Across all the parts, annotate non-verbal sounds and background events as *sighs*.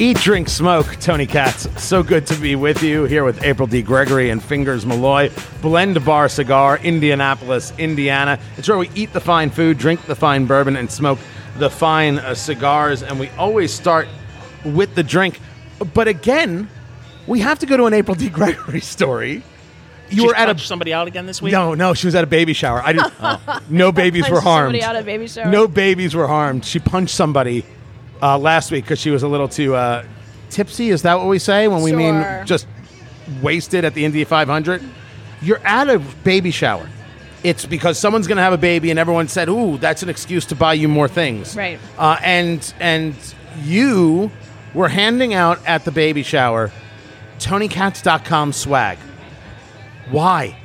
Eat, drink, smoke. Tony Katz. So good to be with you here with April D. Gregory and Fingers Malloy. Blend Bar Cigar, Indianapolis, Indiana. It's where we eat the fine food, drink the fine bourbon, and smoke the fine uh, cigars. And we always start with the drink. But again, we have to go to an April D. Gregory *laughs* story. You She's were at a somebody out again this week. no, no. She was at a baby shower. I didn't. *laughs* *laughs* No babies were harmed. somebody out of baby shower. No babies were harmed. She punched somebody uh, last week because she was a little too uh, tipsy. Is that what we say when we Sure. mean just wasted at the Indy 500? You're at a baby shower. It's because someone's going to have a baby, and everyone said, "Ooh, that's an excuse to buy you more things." Right. Uh, and and you were handing out at the baby shower TonyKatz.com swag. Why?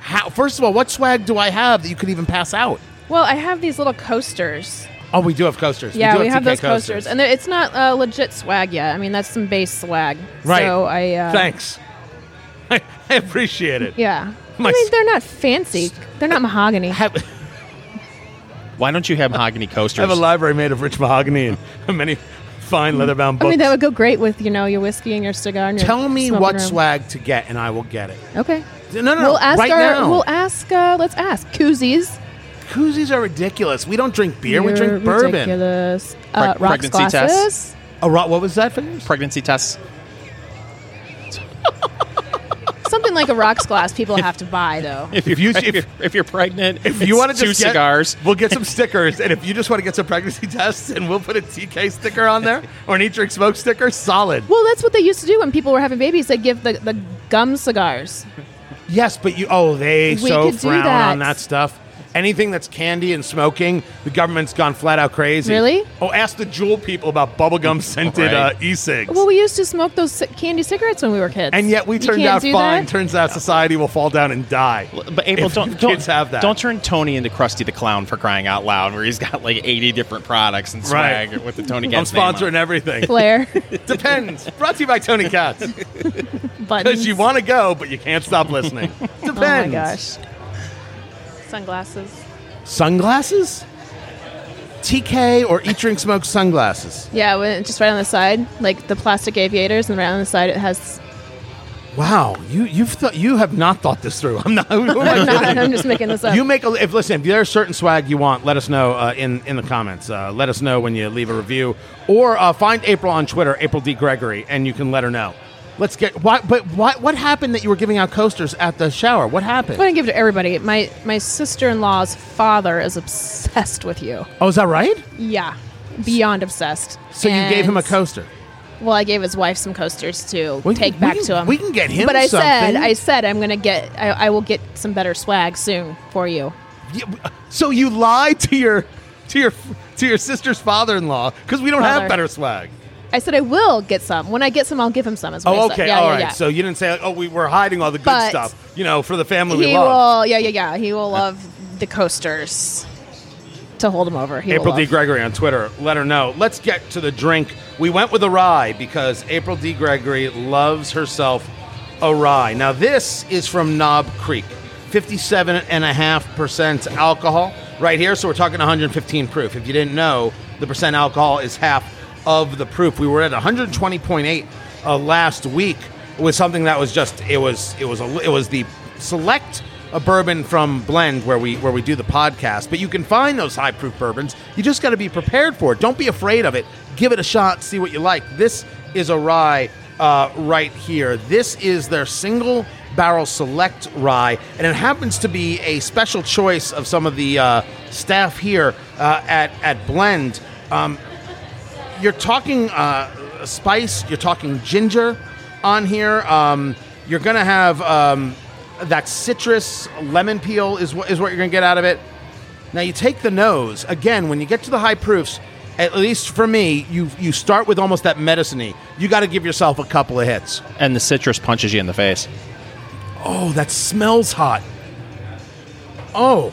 How? First of all, what swag do I have that you could even pass out? Well, I have these little coasters. Oh, we do have coasters. Yeah, do we, have TK those coasters, and it's not uh, legit swag yet. I mean, that's some base swag. Right. So I. Uh, Thanks. I, *laughs* I appreciate it. Yeah. My I mean, they're not fancy. They're not mahogany. Have, *laughs* Why don't you have mahogany coasters? I have a library made of rich mahogany and *laughs* many fine leather-bound I mean, that would go great with you know your whiskey and your cigar. And your Tell me what room. swag to get, and I will get it. Okay. No, no, no. We'll ask right our. now. We'll ask. Uh, let's ask koozies. Koozies are ridiculous. We don't drink beer. we You're drink bourbon. Ridiculous. Uh, Preg- rocks pregnancy glasses. tests? A ro- what was that for? Pregnancy tests. *laughs* Something like a rocks glass. People have to buy though. If, If you you- if, if- you're, if you're pregnant, If you want to two just get, cigars, we'll get some stickers. And if you just want to get some pregnancy tests, and we'll put a TK sticker on there or an eat, drink, smoke sticker, solid. Well, that's what they used to do when people were having babies. They'd give the, the gum cigars. Yes, but you. Oh, they We so could do frown that. on that stuff. Anything that's candy and smoking, the government's gone flat out crazy. Really? Oh, ask the Juul people about bubblegum scented Right. uh, e-cigs. Well, we used to smoke those ci- candy cigarettes when we were kids. and yet we turned out fine. that? Turns out society will fall down and die. but April, If don't, kids don't have that. Don't turn Tony into Krusty the Clown for crying out loud, where he's got like 80 different products and swag Right. with the Tony I'm Katz name on sponsoring everything. Flair. *laughs* Depends. Brought to you by Tony Katz. *laughs* Because you want to go, but you can't stop listening. Depends. *laughs* Oh my gosh. Sunglasses. Sunglasses? TK or eat, drink, smoke sunglasses? Yeah, when- just right on the side, like the plastic aviators, and right on the side it has. Wow, you you've th- you have not thought this through. I'm not. *laughs* I'm, not. I'm just making this up. You make a if listen if there's certain swag you want, let us know uh, in in the comments. Uh, let us know when you leave a review, or uh, find April on Twitter, April D Gregory, and you can let her know. Let's get why. But what what happened that you were giving out coasters at the shower? What happened? I'm going to give it to everybody. My my sister in law's father is obsessed with you. Oh, is that right? Yeah, beyond obsessed. So you gave him a coaster. Well, I gave his wife some coasters to We- take we back to him. we can get him But I said. I said, I'm gonna get, I, I will get some better swag soon for you. Yeah, So you lied to your to your to your sister's father-in-law because we don't have better swag. I said I will get some. When I get some, I'll give him some. Is what I Oh, said. okay, Yeah, all yeah, right. yeah. So you didn't say, like, "Oh, we were hiding all the good But stuff," you know, for the family we he love. will. Yeah, yeah, yeah. He will love the coasters to hold him over. He will April D. love. Gregory on Twitter. Let her know. Let's get to the drink. We went with a rye because April D. Gregory loves herself a rye. Now, this is from Knob Creek. 57.5% alcohol right here. So we're talking 115 proof. If you didn't know, the percent alcohol is half of the proof. We were at 120.8 uh, last week with something that was just it was it was a, it was the select a bourbon from Blend where we where we do the podcast. But you can find those high proof bourbons. You just got to be prepared for it. Don't be afraid of it. Give it a shot. See what you like. This is a rye uh, right here. This is their single barrel select rye, and it happens to be a special choice of some of the uh, staff here uh, at at Blend. Um, you're talking uh, spice, you're talking ginger on here. Um, you're gonna have um, that citrus lemon peel is what is what you're gonna get out of it. Now you take the nose again when you get to the high proofs. At least for me, you you start with almost that medicine-y. You got to give yourself a couple of hits. And the citrus punches you in the face. Oh, that smells hot. Oh.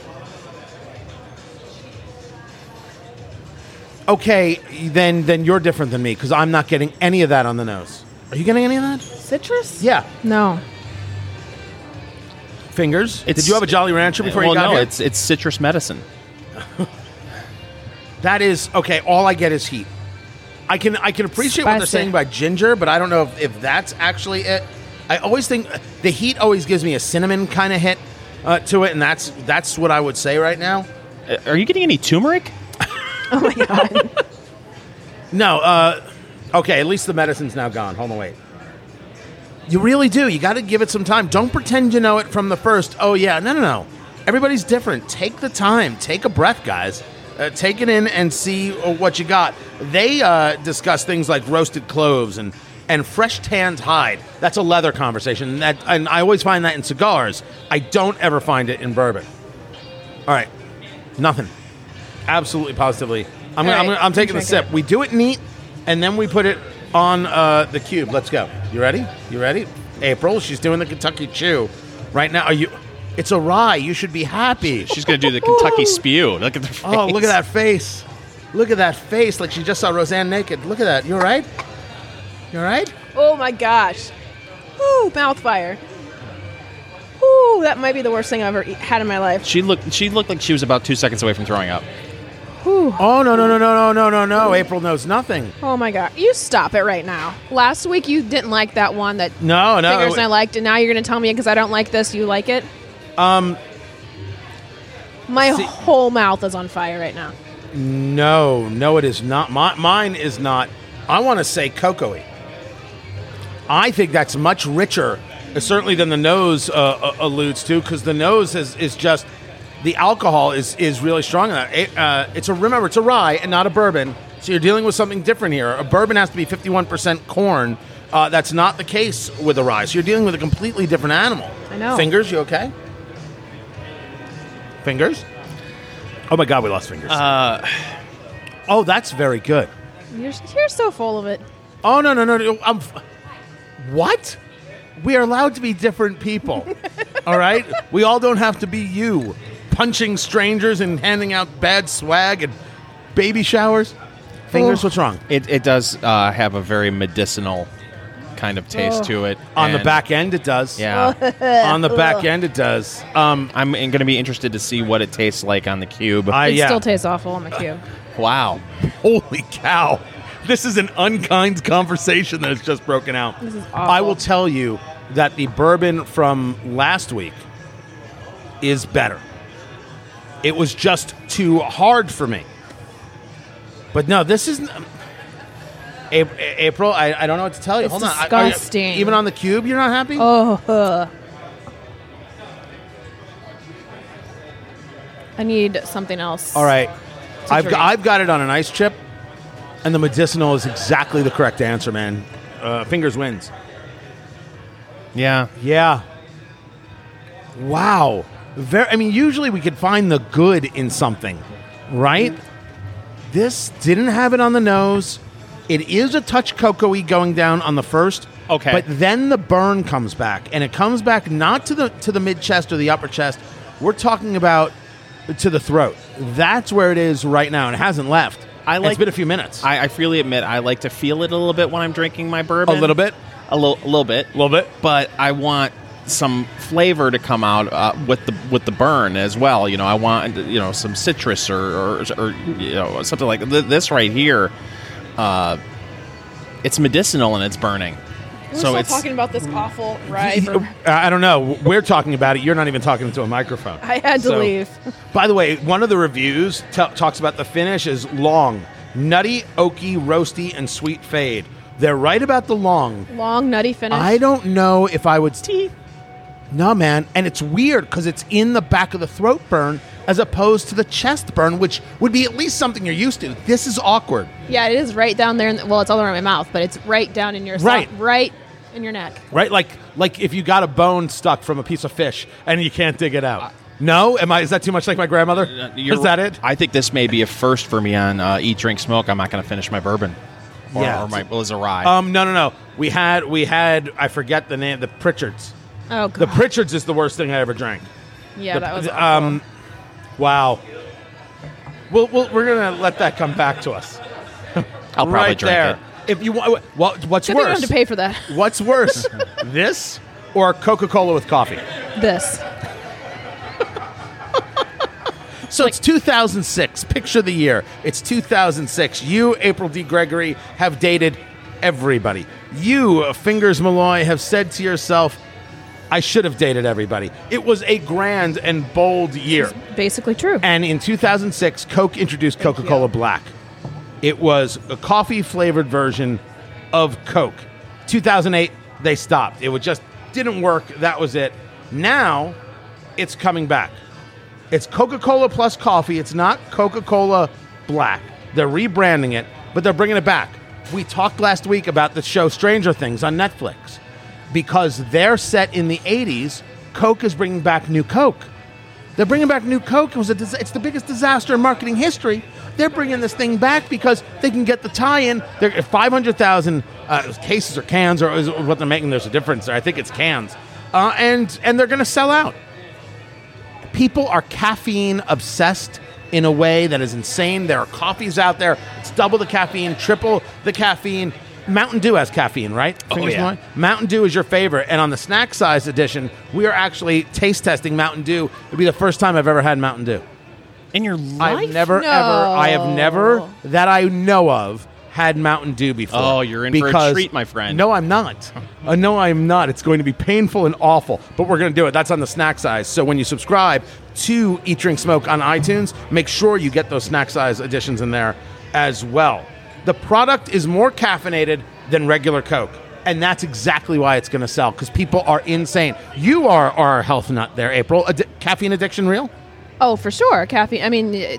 Okay, then then you're different than me because I'm not getting any of that on the nose. Are you getting any of that? Citrus? Yeah. No. Fingers. It's- Did you have a Jolly Rancher before well, you got it? no, here? it's it's citrus medicine. *laughs* that is okay. All I get is heat. I can I can appreciate what they're Spicy. saying about ginger, but I don't know if, if that's actually it. I always think the heat always gives me a cinnamon kind of hit uh, to it, and that's that's what I would say right now. Uh, Are you getting any turmeric? Oh my god. *laughs* No, uh, okay. At least the medicine's now gone. Hold on, wait. You really do. You got to give it some time. Don't pretend you know it from the first. Oh yeah, no, no, no. Everybody's different. Take the time. Take a breath, guys. Uh, take it in and see uh, what you got. They uh, discuss things like roasted cloves and and fresh tanned hide. That's a leather conversation. That and I always find that in cigars. I don't ever find it in bourbon. All right, nothing. Absolutely, positively. I'm, gonna, All I'm, gonna, I'm taking a sip. it. We do it neat, and then we put it on uh, the cube. Let's go. You ready? You ready? April, she's doing the Kentucky Chew right now. Are you? It's a rye. You should be happy. She's going to do the Kentucky spew. Look at the face. *laughs* Oh, look at that face. Look at that face, like she just saw Roseanne naked. Look at that. You all right? You all right? Oh my gosh. Ooh, mouth fire. Ooh, that might be the worst thing I've ever had in my life. She looked. She looked like she was about two seconds away from throwing up. Ooh. Oh no no no no no no no no! April knows nothing. Oh my god. You stop it right now. Last week you didn't like that one that No no. fingers and I liked, and now you're going to tell me because I don't like this, you like it? Um, My See- whole mouth is on fire right now. No, no, it is not. My, mine is not. I want to say cocoa I think that's much richer, uh, certainly than the nose uh, uh, alludes to, because the nose is, is just the alcohol is is really strong in that. It, uh, it's a remember, it's a rye and not a bourbon, so you're dealing with something different here. A bourbon has to be 51% corn. Uh, that's not the case with a rye. So you're dealing with a completely different animal. I know. Fingers, you okay? Fingers? Oh my God, we lost fingers. Uh, oh, that's very good. You're, you're so full of it. Oh no no no! no I'm. f- What? We are allowed to be different people. *laughs* all right. We all don't have to be you, punching strangers and handing out bad swag and baby showers. Fingers, Oh. what's wrong? it, it does uh, have a very medicinal kind of taste Oh. to it. On the and- back end, it does. Yeah. *laughs* On the back end, it does. Um, I'm going to be interested to see what it tastes like on the cube. I It yeah. still tastes awful on the cube. *laughs* wow. Holy cow! This is an unkind conversation that has just broken out. This is I will tell you that the bourbon from last week is better. It was just too hard for me. But no, this isn't. April, April I, I don't know what to tell you. It's Hold on. I- you- disgusting. even on the cube, you're not happy? Oh. ugh. I need something else. All right. I've, drink. I've got it on an ice chip, and the medicinal is exactly the correct answer, man. Uh, fingers wins. Yeah. Yeah. Wow. Very. I mean, usually we could find the good in something, right? This didn't have it on the nose. It is a touch cocoa-y going down on the first. Okay. But then the burn comes back, and it comes back not to the to the mid chest or the upper chest. We're talking about to the throat. That's where it is right now, and it hasn't left. I like- it's been a few minutes. I, I freely admit I like to feel it a little bit when I'm drinking my bourbon. a little bit, A little, a little bit. a little bit. but I want some flavor to come out uh, with the with the burn as well. You know, I want you know some citrus or or, or you know something like th- this right here. Uh, it's medicinal and it's burning. We're so still it's talking about this awful. For, I don't know. We're talking about it. You're not even talking into a microphone. I had to So- leave. By the way, one of the reviews t- talks about the finish is long, nutty, oaky, roasty, and sweet fade. They're right about the long. Long nutty finish. I don't know if I would. No, man, and it's weird because it's in the back of the throat burn as opposed to the chest burn, which would be at least something you're used to. This is awkward. Yeah, it is right down there. In the, well, it's all around my mouth, but it's right down in your Right. right in your neck. Right, like like if you got a bone stuck from a piece of fish and you can't dig it out. No, am I? Is that too much like my grandmother? Uh, You're- is that it? I think this may be a first for me on uh, Eat, Drink, Smoke. I'm not going to finish my bourbon. Or, Yeah. or my well, it's a rye. Um, no, no, no. We had we had I forget the name. The Pritchards. Oh The. Pritchards is the worst thing I ever drank. yeah, The- that was awful. um, wow. We'll, we'll, we're gonna let that come back to us. I'll probably right drink there. it. If you want, what, what's Good thing don't worse? have to pay for that. What's worse, *laughs* this or Coca Cola with coffee? This. *laughs* So it's 2006. Picture the year. It's 2006. You, April D. Gregory, have dated everybody. You, Fingers Malloy, have said to yourself, I should have dated everybody. It was a grand and bold year. Basically true. And in 2006, Coke introduced Coca Cola Black. It was a coffee flavored version of Coke. 2008, they stopped. It would just didn't work. That was it. Now, it's coming back. It's Coca Cola plus coffee. It's not Coca Cola Black. They're rebranding it, but they're bringing it back. We talked last week about the show Stranger Things on Netflix. Because they're set in the 80s, Coke is bringing back new Coke. They're bringing back new Coke. It was a dis- it's the biggest disaster in marketing history. They're bringing this thing back because they can get the tie-in. They're 500,000 uh, cases or cans or what they're making. There's a difference there. I think it's cans, uh, and and they're going to sell out. People are caffeine obsessed in a way that is insane. There are coffees out there. It's double the caffeine, triple the caffeine. Mountain Dew has caffeine, right? Oh, yeah. Malloy? Mountain Dew is your favorite, and on the snack size edition, we are actually taste testing Mountain Dew. It'll be the first time I've ever had Mountain Dew. In your life? I've never No. ever, I have never that I know of had Mountain Dew before. Oh, you're in for a treat, my friend. No, I'm not. uh, no, I'm not. It's going to be painful and awful, but we're going to do it. That's on the snack size. So when you subscribe to Eat Drink Smoke on iTunes, make sure you get those snack size editions in there as well. The product is more caffeinated than regular Coke. And that's exactly why it's going to sell because people are insane. You are our health nut there, April. Addi- caffeine addiction real? Oh, for sure. Caffeine. I mean, uh,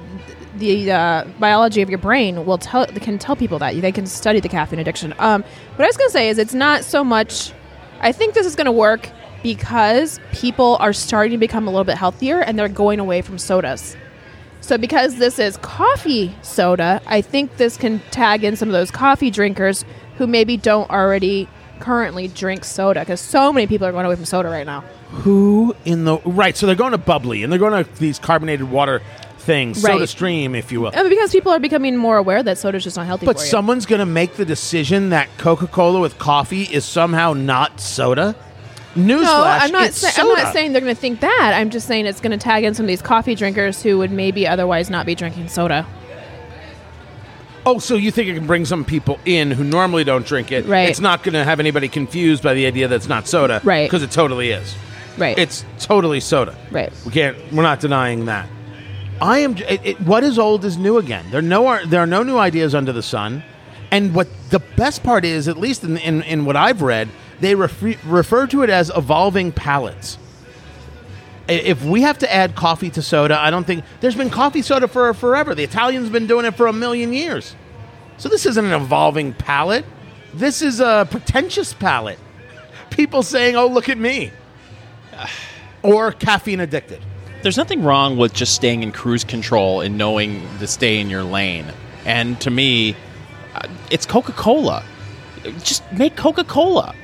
the uh, biology of your brain will tell can tell people that they can study the caffeine addiction. Um, what I was going to say is, it's not so much. I think this is going to work because people are starting to become a little bit healthier and they're going away from sodas. So because this is coffee soda, I think this can tag in some of those coffee drinkers who maybe don't already currently drink soda because so many people are going away from soda right now. Who in the right? So they're going to bubbly and they're going to these carbonated water things, Right. Soda Stream, if you will. Uh, Because people are becoming more aware that soda's just not healthy But someone's going to make the decision that Coca Cola with coffee is somehow not soda. Newsflash! No, I'm not. Say, I'm not saying they're going to think that. I'm just saying it's going to tag in some of these coffee drinkers who would maybe otherwise not be drinking soda. Oh, so you think it can bring some people in who normally don't drink it? Right. It's not going to have anybody confused by the idea that it's not soda, Right. Because it totally is. Right. It's totally soda. right. We can't. We're not denying that. I am. It, it, what is old is new again. There are no. There are no new ideas under the sun. And what the best part is, at least in in, in what I've read, they refer, refer to it as evolving palates. If we have to add coffee to soda, I don't think there's been coffee soda for forever. The Italians been doing it for a million years. So this isn't an evolving palate. This is a pretentious palate. People saying, "Oh, look at me," *sighs* or caffeine addicted. There's nothing wrong with just staying in cruise control and knowing to stay in your lane. And to me, uh, it's Coca Cola. Just make Coca Cola.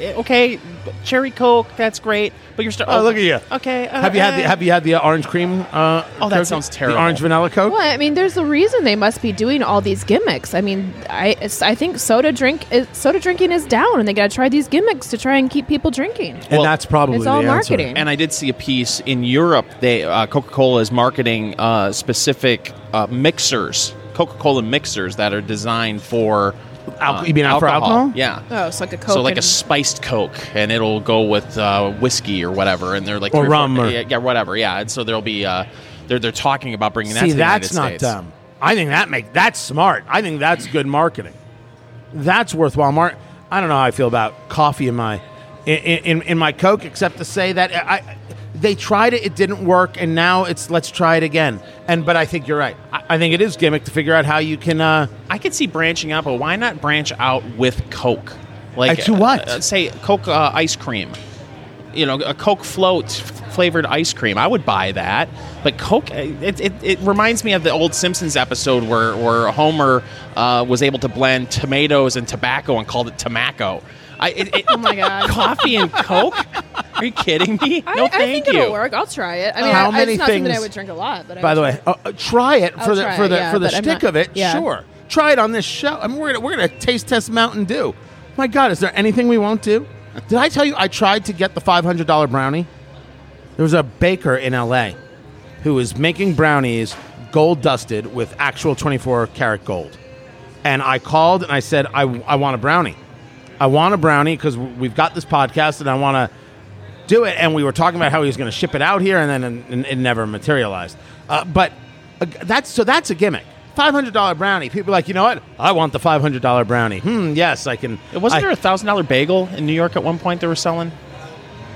Okay, cherry Coke, that's great. But you're still. Oh, look at you. Okay. uh, Have you had the uh, Have you had the uh, orange cream? Uh, Oh, that Coke? sounds The terrible. orange vanilla Coke. Well, I mean, there's a reason they must be doing all these gimmicks. I mean, I I think soda drink is, soda drinking is down, and they got to try these gimmicks to try and keep people drinking. And Well, that's probably it's all the answer. marketing. And I did see a piece in Europe. They uh, Coca Cola is marketing uh, specific uh, mixers, Coca Cola mixers that are designed for. Al- uh, you mean for alcohol? Yeah. Oh, it's like a Coke. So like a and- spiced Coke, and it'll go with uh, whiskey or whatever, and they're like Or three rum four, or- yeah, yeah, whatever, yeah. And so there'll be uh, they're they're talking about bringing that See, to the that's United not States. dumb. I think that make that's smart. I think that's good marketing. That's worthwhile. Mar- I don't know how I feel about coffee in my in, in, in my Coke, except to say that I, they tried it, it didn't work, and now it's let's try it again. And but I think you're right. I, I think it is gimmick to figure out how you can. Uh, I could see branching out, but why not branch out with Coke? Like Uh, to what? uh, say Coke uh, ice cream. You know, a Coke float f- flavored ice cream. I would buy that. But Coke, uh, it, it, it reminds me of the old Simpsons episode where where Homer uh, was able to blend tomatoes and tobacco and called it tomacco. I, it, it, *laughs* Oh my God. Coffee and Coke? Are you kidding me? I, no, I thank think you. it'll work. I'll try it. I mean, How I, many it's not something I would drink a lot. But I By the way, uh, uh, try it I'll for the try for it, the yeah, for the stick not- of it. yeah. Sure, try it on this show. I mean, we're gonna we're gonna taste test Mountain Dew. My God, is there anything we won't do? Did I tell you I tried to get the five hundred dollar brownie? There was a baker in L.A. who is making brownies gold dusted with actual 24 karat gold. And I called and I said, I, I want a brownie. I want a brownie because we've got this podcast and I want to do it. And we were talking about how he was going to ship it out here, and then and, it never materialized. Uh, but uh, that's so that's a gimmick. Five hundred dollar brownie. People are like, you know what? I want the five hundred dollar brownie. Hmm. Yes, I can. Wasn't I- there a thousand dollar bagel in New York at one point they were selling?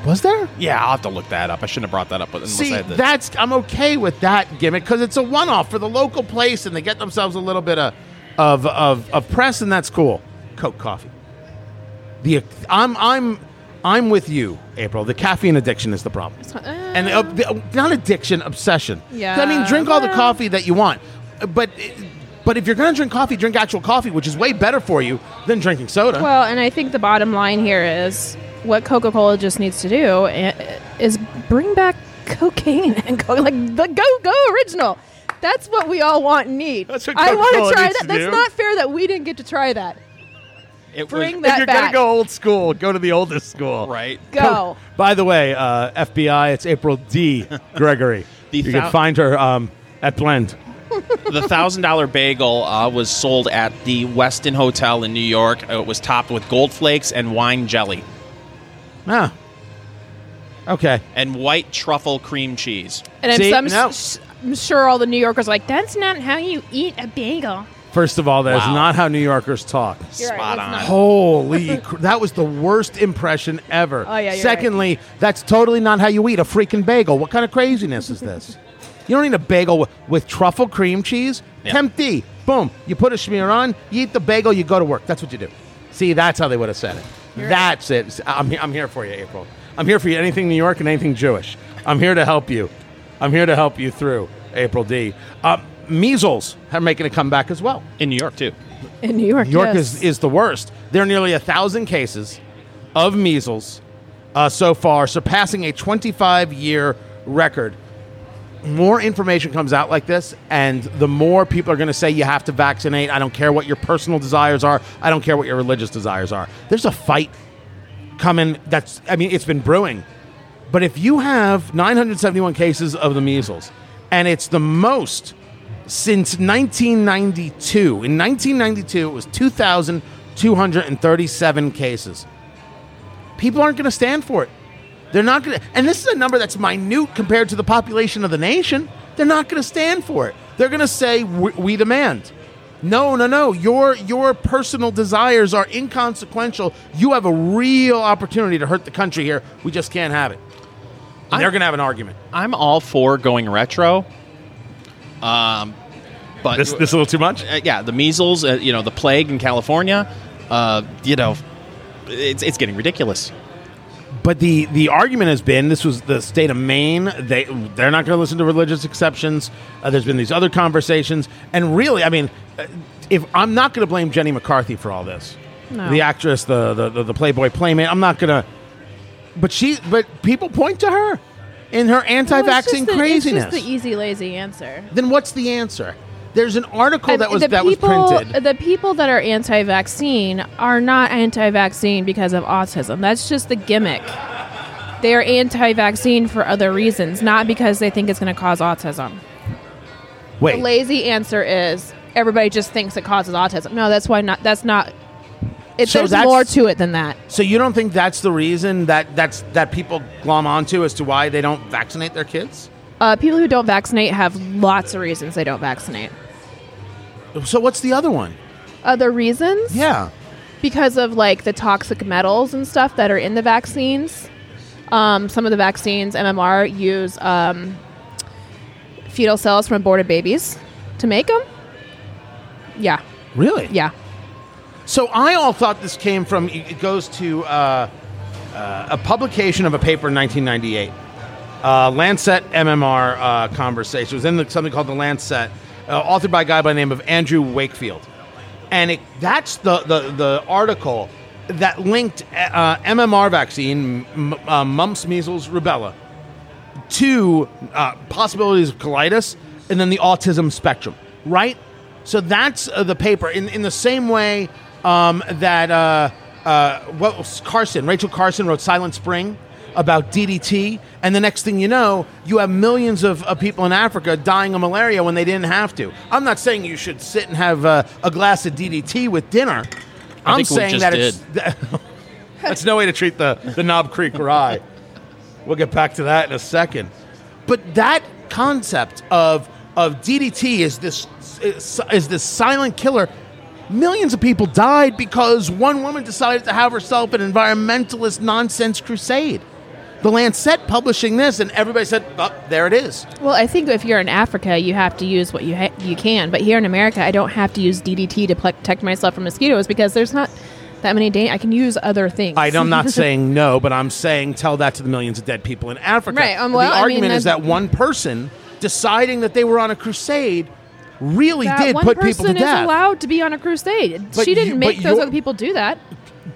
Was there? Yeah, I'll have to look that up. I shouldn't have brought that up. Unless See, that's I'm okay with that gimmick because it's a one-off for the local place, and they get themselves a little bit of of of, of press, and that's cool. Coke coffee. The I'm I'm I'm with you, April. The caffeine addiction is the problem, uh. and uh, the- not addiction, obsession. Yeah, I mean, drink all the coffee that you want, but but if you're gonna drink coffee, drink actual coffee, which is way better for you than drinking soda. Well, and I think the bottom line here is what Coca Cola just needs to do eh, eh, is bring back cocaine and go like the Go Go original. That's what we all want and need. That's what I want to try that. That's do. not fair that we didn't get to try that. It Bring was, that if you're back. gonna go old school, go to the oldest school. right. Go. By the way, uh, FBI, it's April D. *laughs* Gregory. The you thou- can find her um, at Blend. the thousand dollar bagel uh, was sold at the Westin Hotel in New York. It was topped with gold flakes and wine jelly Ah. Okay. and white truffle cream cheese. And I'm, See, some, no. I'm sure all the New Yorkers are like, that's not how you eat a bagel. First of all, that is Wow. not how New Yorkers talk. You're right, Spot that's on. not- Holy, cr- that was the worst impression ever. Oh, yeah, you're Secondly, that's totally not how you eat a freaking bagel. What kind of craziness is this? You don't eat a bagel with, with truffle cream cheese. Yeah. Tempty. Boom. You put a schmear on, you eat the bagel, you go to work. That's what you do. See, that's how they would have said it. That's it. I'm, he- I'm here for you, April. I'm here for you. Anything New York and anything Jewish. I'm here to help you. I'm here to help you through, April D. Uh, measles are making a comeback as well. In New York, too. In New York, New York yes. is, is the worst. There are nearly a thousand cases of measles uh, so far, surpassing a 25 year record. More information comes out like this, and the more people are going to say you have to vaccinate. I don't care what your personal desires are. I don't care what your religious desires are. There's a fight coming. That's I mean, it's been brewing. But if you have 971 cases of the measles, and it's the most since 1992. In 1992, it was 2,237 cases. People aren't going to stand for it. They're not going to, and this is a number that's minute compared to the population of the nation. They're not going to stand for it. They're going to say, "We we demand." No, no, no. Your your personal desires are inconsequential. You have a real opportunity to hurt the country here. We just can't have it. And they're going to have an argument. I'm all for going retro. Um, but This this a little too much. uh, yeah, the measles, uh, you know, the plague in California, uh, you know, it's, it's getting ridiculous. But the the argument has been this was the state of Maine. They they're not going to listen to religious exceptions. Uh, there's been these other conversations, and really, I mean, uh, if I'm not going to blame Jenny McCarthy for all this, No. the actress, the, the the the Playboy playmate, I'm not going to. But she, but people point to her in her Well, anti-vaccine the- craziness. It's just the easy, lazy answer. then what's the answer? There's an article that was the that people, was printed. The people that are anti-vaccine are not anti-vaccine because of autism. That's just the gimmick. They are anti-vaccine for other reasons, not because they think it's going to cause autism. Wait, The lazy answer is everybody just thinks it causes autism. No, that's why not. That's not. It, So there's more to it than that. so you don't think that's the reason that that's that people glom onto as to why they don't vaccinate their kids? Uh, people who don't vaccinate have lots of reasons they don't vaccinate. So what's the other one? Other reasons? Yeah. because of like the toxic metals and stuff that are in the vaccines. Um, some of the vaccines, MMR, use um, fetal cells from aborted babies to make them. Yeah, Really? yeah. So I all thought this came from. It goes to uh, uh, a publication of a paper in 1998, uh, Lancet MMR uh, conversation. It was in the, something called the Lancet, uh, authored by a guy by the name of Andrew Wakefield, and it, that's the, the the article that linked uh, MMR vaccine, m- mumps, measles, rubella, to possibilities of colitis and then the autism spectrum, right? So that's uh, the paper. In, in the same way um, that uh, uh, what was Carson, Rachel Carson wrote Silent Spring, about DDT, and the next thing you know, you have millions of, of people in Africa dying of malaria when they didn't have to. I'm not saying you should sit and have uh, a glass of DDT with dinner. I am saying that it's *laughs* that's no way to treat the the Knob Creek Rye. We'll get back to that in a second. But that concept of of DDT is this is, is this silent killer. Millions of people died because one woman decided to have herself an environmentalist nonsense crusade. The Lancet publishing this, and everybody said, "Oh, there it is." Well, I think if you're in Africa, you have to use what you ha- you can. But here in America, I don't have to use DDT to protect myself from mosquitoes because there's not that many. Da- I can use other things. I, am not *laughs* saying no, but I'm saying tell that to the millions of dead people in Africa. Right, um, the well, I mean, argument is that- that one person deciding that they were on a crusade really that did one put person people to is death. allowed to be on a crusade. But she didn't you- make but those you're- other people do that.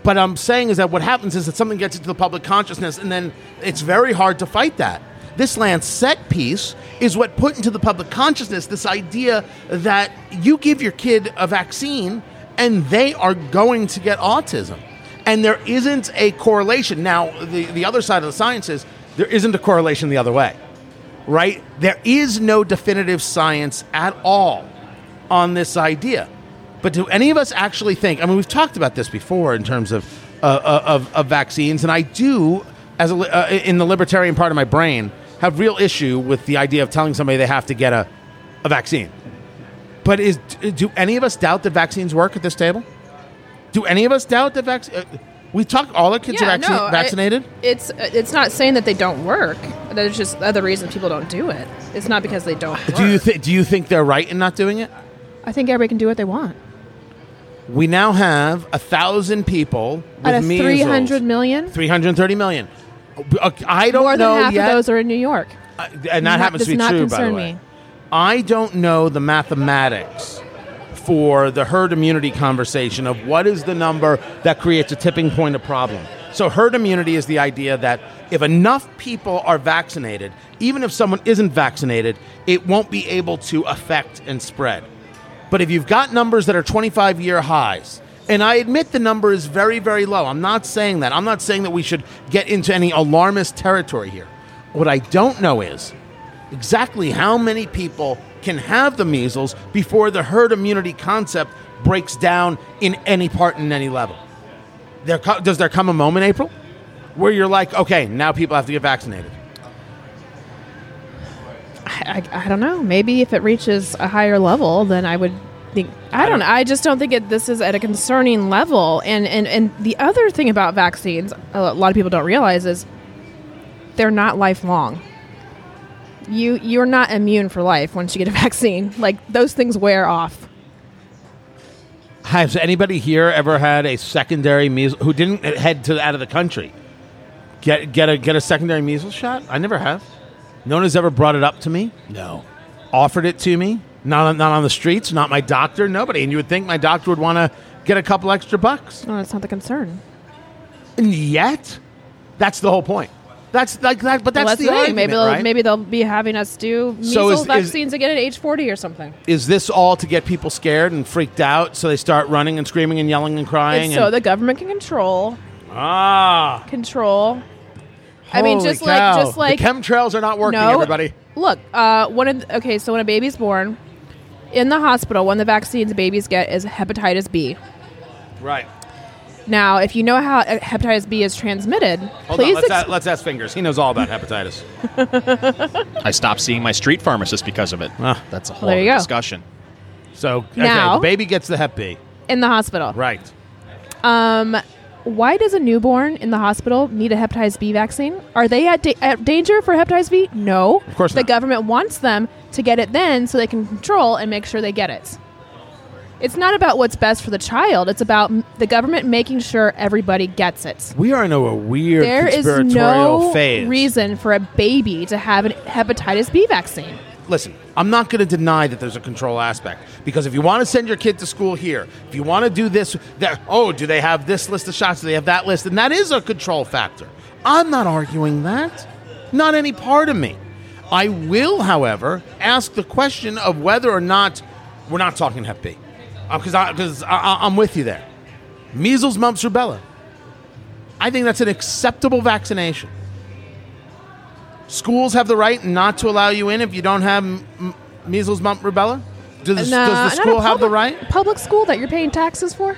But I'm saying is that what happens is that something gets into the public consciousness, and then it's very hard to fight that. This Lancet piece is what put into the public consciousness this idea that you give your kid a vaccine and they are going to get autism. And there isn't a correlation. Now, the, the other side of the science is there isn't a correlation the other way, right? There is no definitive science at all on this idea. But do any of us actually think? I mean, we've talked about this before in terms of uh, uh, of, of vaccines, and I do, as a, uh, in the libertarian part of my brain, have real issue with the idea of telling somebody they have to get a, a vaccine. But is do any of us doubt that vaccines work at this table? Do any of us doubt that vaccines? Uh, we talk all our kids are vaccine- no, I- vaccinated. it's it's not saying that they don't work. There's just other reasons people don't do it. It's not because they don't. Work. do you think? Do you think they're right in not doing it? I think everybody can do what they want. We now have a thousand people with Out of measles. 300 million, 330 million. Uh, I don't more than know half yet. of those are in New York. Uh, and that happens to be true, by the way. me. I don't know the mathematics for the herd immunity conversation of what is the number that creates a tipping point of problem. So, herd immunity is the idea that if enough people are vaccinated, even if someone isn't vaccinated, it won't be able to affect and spread. But if you've got numbers that are 25 year highs, and I admit the number is very, very low. I'm not saying that. I'm not saying that we should get into any alarmist territory here. What I don't know is exactly how many people can have the measles before the herd immunity concept breaks down in any part and any level. There, does there come a moment, April, where you're like, okay, now people have to get vaccinated? I, I, I don't know. Maybe if it reaches a higher level, then I would think. I, don't know. I just don't think it, this is at a concerning level. And, and and the other thing about vaccines, a lot of people don't realize is they're not lifelong. You you're not immune for life once you get a *laughs* vaccine. Like those things wear off. Has anybody here ever had a secondary measles who didn't head to out of the country? Get get a get a secondary measles shot? I never have. No one has ever brought it up to me. No. Offered it to me. Not on- not on the streets. Not my doctor. Nobody. And you would think my doctor would want to get a couple extra bucks. No, that's not the concern. And yet, that's the whole point. That's like that. But that's Well, the the thing. argument, Maybe they'll, right? maybe they'll be having us do measles So is- is- vaccines again at age forty or something. Is this all to get people scared and freaked out, so they start running and screaming and yelling and crying? It's so the government can control ah, control. I mean, holy just like just like the chemtrails are not working. no. Everybody. Look, uh, one of the, okay, so when a baby's born in the hospital, one of the vaccines babies get is hepatitis B. Right. Now, if you know how uh, hepatitis B is transmitted, Hold please on, let's, ex- a- let's ask Fingers. He knows all about hepatitis. I stopped seeing my street pharmacist because of it. Ah. That's a whole there you other go. discussion. So okay, Now- the baby gets the Hep B. in the hospital. Right. Um, why does a newborn in the hospital need a hepatitis B vaccine? Are they at, da- at danger for hepatitis B? No. Of course not. The not. government wants them to get it then so they can control and make sure they get it. It's not about what's best for the child. It's about m- the government making sure everybody gets it. We are in a, weird There is conspiratorial no phase. reason for a baby to have a hepatitis B vaccine. Listen, I'm not going to deny that there's a control aspect because if you want to send your kid to school here, if you want to do this, that oh, do they have this list of shots? Do they have that list? And that is a control factor. I'm not arguing that. Not any part of me. I will, however, ask the question of whether or not we're not talking Hep B, Uh, because I, because I, I, I'm with you there. Measles, mumps, rubella. I think that's an acceptable vaccination. schools have the right not to allow you in if you don't have m- measles, mumps, rubella? Does, does the a school have the right? Public school that you're paying taxes for?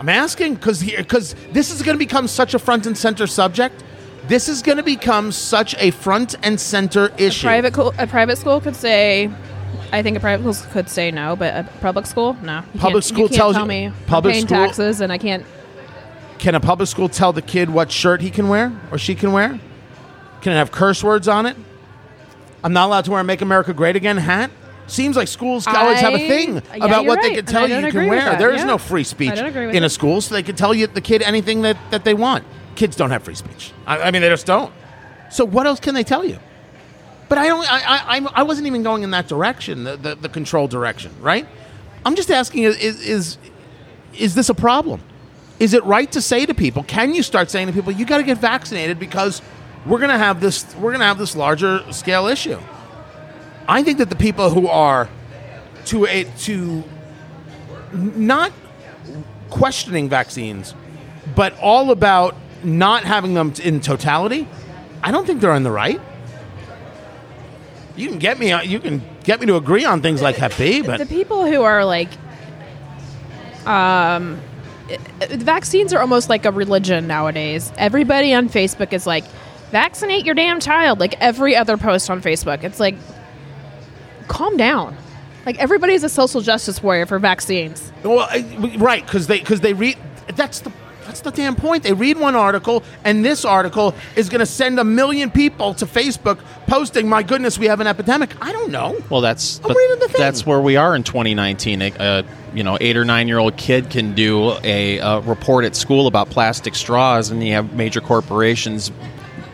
I'm asking because because this is going to become such a front and center subject. This is going to become such a front and center issue. Private co- a private school could say. I think a private school could say no, but a public school, no. You Public school you tells tell you- me public I'm paying school- taxes and I can't. Can a public school tell the kid what shirt he can wear or she can wear? Can it have curse words on it? I'm not allowed to wear a "Make America Great Again" hat. Seems like schools always have a thing yeah, about what they can tell you you can wear. that, There is yeah. no free speech I don't agree with in a school, so they can tell you the kid anything that, that they want. Kids don't have free speech. I, I mean, they just don't. So what else can they tell you? But I don't. I I, I'm- wasn't even going in that direction, the, the the control direction, right? I'm just asking: is is is this a problem? Is it right to say to people? Can you start saying to people, you got to get vaccinated because we're going to have this we're to have this larger scale issue? I think that the people who are to a eh, to not questioning vaccines, but all about not having them in totality, I don't think they're on the right. You can get me uh, you can get me to agree on things like Hep but the people who are like um eh, eh, vaccines are almost like a religion nowadays. Everybody on facebook is like vaccinate your damn child like every other post on facebook. It's like calm down. Like everybody's a social justice warrior for vaccines. Well, I- right, because they because they read. That's the that's the damn point. They read one article, and this article is going to send a million people to Facebook posting, "My goodness, we have an epidemic." I don't know. Well, that's I'm reading the thing. that's where we are in 2019. A, a you know eight or nine year old kid can do a, a report at school about plastic straws, and you have major corporations,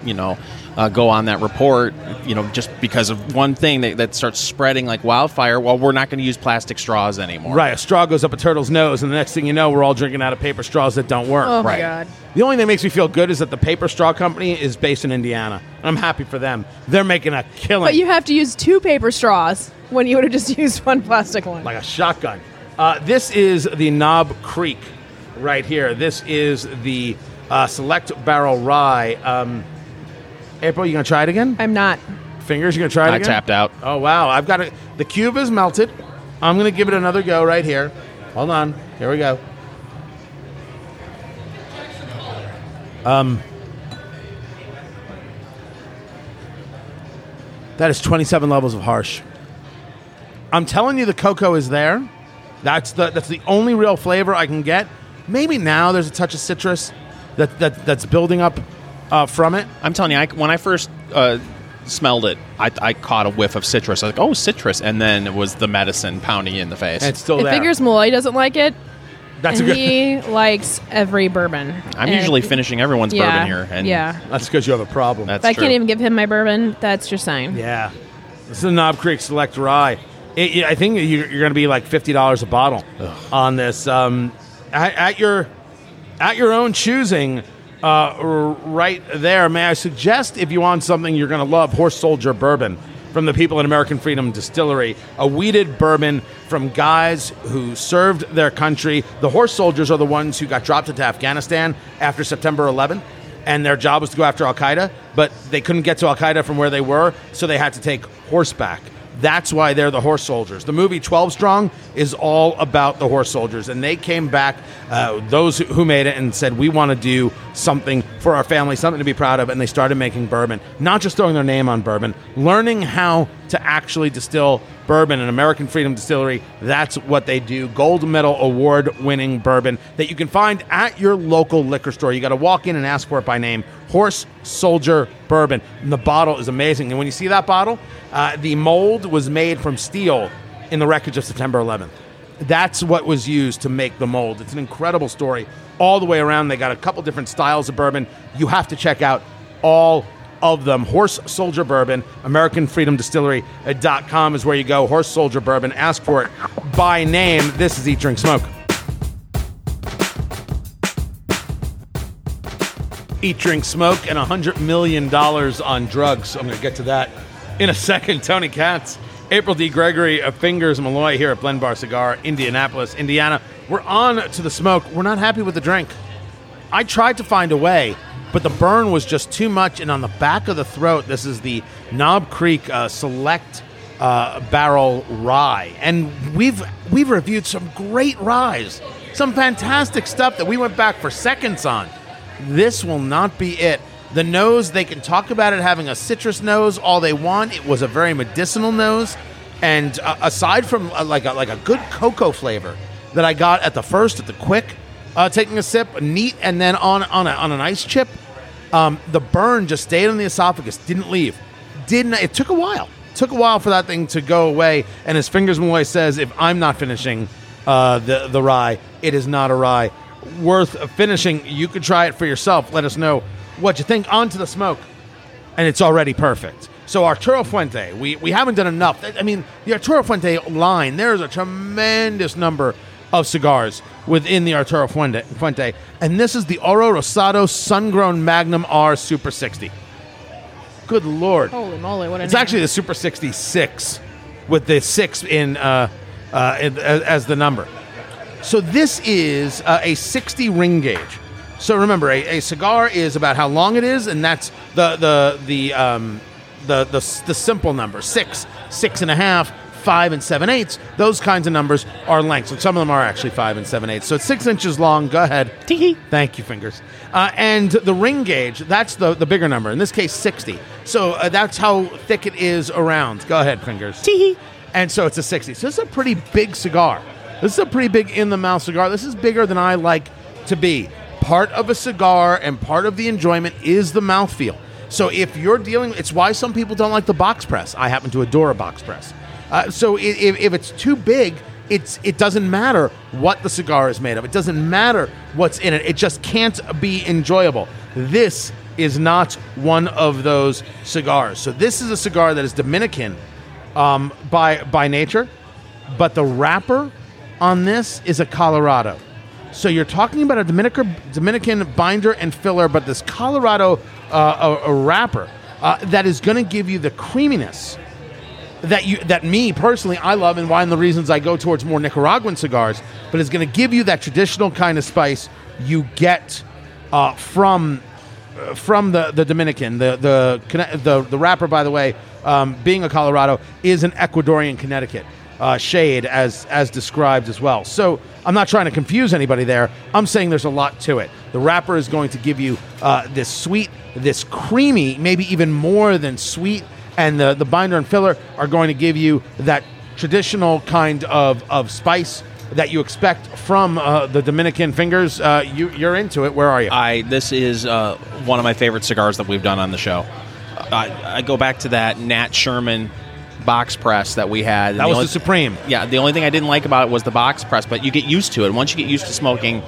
you know, uh, go on that report. You know, just because of one thing that, that starts spreading like wildfire. Well, we're not going to use plastic straws anymore. Right, a straw goes up a turtle's nose, and the next thing you know, we're all drinking out of paper straws that don't work. oh my god The only thing that makes me feel good is that the paper straw company is based in Indiana. I'm happy for them. They're making a killing. but you have to use two paper straws when you would have just *laughs* used one plastic one like a shotgun. Uh, this is the Knob Creek right here. This is the uh, Select Barrel Rye. Um, April, you gonna try it again? i'm not Fingers, you gonna try it I again? tapped out. Oh wow, I've got it. The cube is melted. I'm gonna give it another go right here. Hold on. Here we go. Um, that is 27 levels of harsh. I'm telling you, the cocoa is there. That's the that's the only real flavor I can get. Maybe now there's a touch of citrus that, that that's building up uh, from it. I'm telling you, I, when I first uh, smelled it, I, I caught a whiff of citrus. I was like, oh, citrus, and then it was the medicine pounding you in the face. And it's still if there. fingers malloy doesn't like it that's a good. he *laughs* likes every bourbon I'm And usually finishing everyone's yeah, bourbon here, and yeah That's because you have a problem. that's If I true. can't even give him my bourbon, that's your sign. Yeah, this is a Knob Creek Select Rye. It, it- I think you're, you're going to be like fifty dollars a bottle on this. Um, at, at your at your own choosing, uh, right there. May I suggest, if you want something you're going to love, Horse Soldier Bourbon from the people at American Freedom Distillery, a wheated bourbon from guys who served their country. The horse soldiers are the ones who got dropped into Afghanistan after September 11th and their job was to go after Al Qaeda, but they couldn't get to Al Qaeda from where they were, so they had to take horseback. That's why they're the horse soldiers. The movie 12 Strong is all about the horse soldiers, and they came back, uh, those who- who made it, and said, We want to do something for our family, something to be proud of, and they started making bourbon. Not just throwing their name on bourbon, learning how to actually distill bourbon and American Freedom Distillery. That's what they do. Gold medal award winning bourbon that you can find at your local liquor store. You got to walk in and ask for it by name. Horse Soldier Bourbon. And the bottle is amazing. And when you see that bottle, uh, the mold was made from steel in the wreckage of September 11th. That's what was used to make the mold. It's an incredible story all the way around. They got a couple different styles of bourbon. You have to check out all of them. Horse Soldier Bourbon, AmericanFreedomDistillery.com is where you go. Horse Soldier Bourbon. Ask for it by name. This is Eat, Drink, Smoke. Eat, Drink, Smoke, and $100 million on drugs. I'm going to get to that in a second. Tony Katz, April D. Gregory of Fingers Malloy here at Blend Bar Cigar, Indianapolis, Indiana. We're on to the smoke. We're not happy with the drink. I tried to find a way, but the burn was just too much. And on the back of the throat, this is the Knob Creek uh, Select uh, Barrel Rye, and we've we've reviewed some great ryes, some fantastic stuff that we went back for seconds on. This will not be it. The nose, they can talk about it having a citrus nose all they want. It was a very medicinal nose, and uh, aside from uh, like a, like a good cocoa flavor that I got at the first, at the quick, uh, taking a sip, neat, and then on on, a, on an ice chip, um, the burn just stayed on the esophagus, didn't leave. Didn't it took a while. Took a while for that thing to go away. And as Fingers Malloy says, if I'm not finishing uh, the the rye, it is not a rye worth finishing. You could try it for yourself. Let us know what you think. On to the smoke, and it's already perfect. So Arturo Fuente, we, we haven't done enough. I mean, the Arturo Fuente line, there's a tremendous number of cigars within the Arturo Fuente, Fuente. And this is the Oro Rosado Sun-Grown Magnum R Super 60. Good Lord. Holy moly! What a It's name. actually the Super 66 with the six in, uh, uh, in as, as the number. So this is uh, a 60 ring gauge. So remember, a, a cigar is about how long it is, and that's the the the um, the, the the simple number six, six and a half, five and seven eighths. Those kinds of numbers are lengths, and some of them are actually five and seven eighths. So it's six inches long. Go ahead. Thank you, fingers. Uh, and the ring gauge, that's the, the bigger number. In this case, 60. So uh, that's how thick it is around. Go ahead, fingers. And so it's a 60. So this is a pretty big cigar. This is a pretty big in the mouth cigar. This is bigger than I like to be. Part of a cigar and part of the enjoyment is the mouthfeel. So if you're dealing, it's why some people don't like the box press. I happen to adore a box press. Uh, so if, if it's too big, it's it doesn't matter what the cigar is made of. It doesn't matter what's in it. It just can't be enjoyable. This is not one of those cigars. So this is a cigar that is Dominican um, by by nature, but the wrapper on this is a Colorado. So you're talking about a Dominican Dominican binder and filler, but this Colorado uh, a, a wrapper uh, that is going to give you the creaminess that you that me personally I love and one of the reasons I go towards more Nicaraguan cigars, but it's going to give you that traditional kind of spice you get uh, from uh, from the, the Dominican. The the the the wrapper, by the way, um, being a Colorado, is an Ecuadorian Connecticut uh, shade as as described as well. So I'm not trying to confuse anybody there. I'm saying there's a lot to it. The wrapper is going to give you uh, this sweet, this creamy, maybe even more than sweet, and the the binder and filler are going to give you that traditional kind of of spice. That you expect from uh, the Dominican fingers, uh, you, you're into it. Where are you? I this is uh, one of my favorite cigars that we've done on the show. I, I go back to that Nat Sherman box press that we had. and that was only- the Supreme. Yeah, the only thing I didn't like about it was the box press, but you get used to it. Once you get used to smoking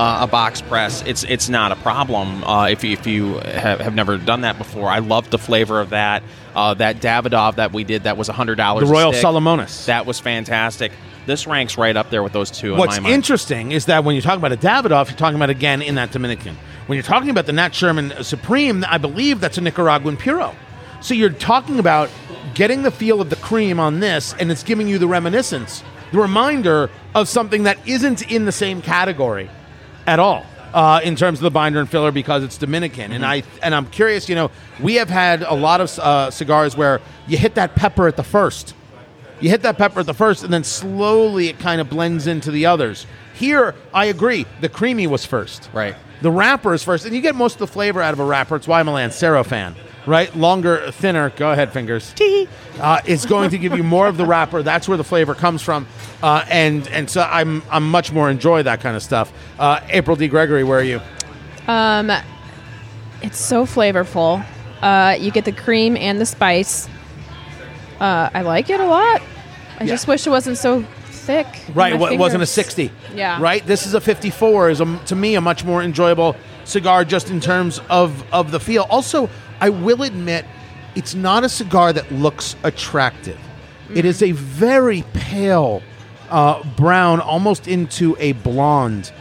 uh, a box press, it's it's not a problem uh, if, you- if you have, have never done that before. I love the flavor of that. Uh, that Davidoff that we did that was hundred dollars. The. Royal Salomones. That was fantastic. This ranks right up there with those two. What's in my mind. interesting is that when you talk about a Davidoff, you're talking about again in that Dominican. When you're talking about the Nat Sherman Supreme, I believe that's a Nicaraguan Puro. So you're talking about getting the feel of the cream on this, and it's giving you the reminiscence, the reminder of something that isn't in the same category at all. Uh, in terms of the binder and filler, because it's Dominican, and I and I'm curious. You know, we have had a lot of uh, cigars where you hit that pepper at the first, you hit that pepper at the first, and then slowly it kind of blends into the others. Here, I agree. The creamy was first. Right. The wrapper is first, and you get most of the flavor out of a wrapper. It's why I'm a Lancero fan. Right, longer, thinner. Go ahead, fingers. Uh, it's going to give you more of the wrapper. That's where the flavor comes from, uh, and and so I'm I'm much more enjoy that kind of stuff. Uh, April D. Gregory, where are you? Um, it's so flavorful. Uh, you get the cream and the spice. Uh, I like it a lot. I just wish it wasn't so thick. Right, it wasn't a 60. Yeah. Right? This is a 54 is a, to me a much more enjoyable cigar just in terms of of the feel. Also, I will admit it's not a cigar that looks attractive. It is a very pale uh, brown almost into a blonde.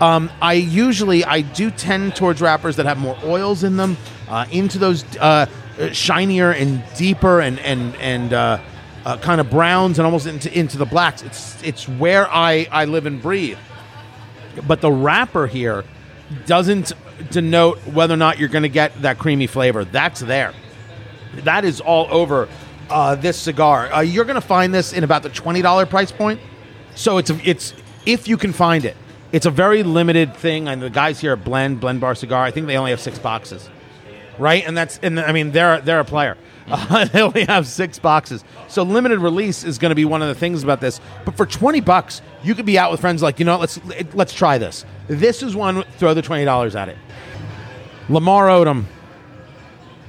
Um, I usually I do tend towards wrappers that have more oils in them, uh, into those uh, uh, shinier and deeper and and and uh, uh, kind of browns and almost into into the blacks. It's it's where I I live and breathe. But the wrapper here doesn't denote whether or not you're going to get that creamy flavor. That's there. That is all over uh, this cigar. Uh, you're going to find this in about the twenty dollar price point. So it's it's if you can find it. It's a very limited thing, and the guys here at Blend Blend Bar Cigar. I think they only have six boxes, right? And that's and I mean they're they're a player. Uh, *laughs* they only have six boxes, so limited release is going to be one of the things about this. But for twenty bucks, you could be out with friends like you know let's let's try this. This is one. Throw the twenty dollars at it. Lamar Odom.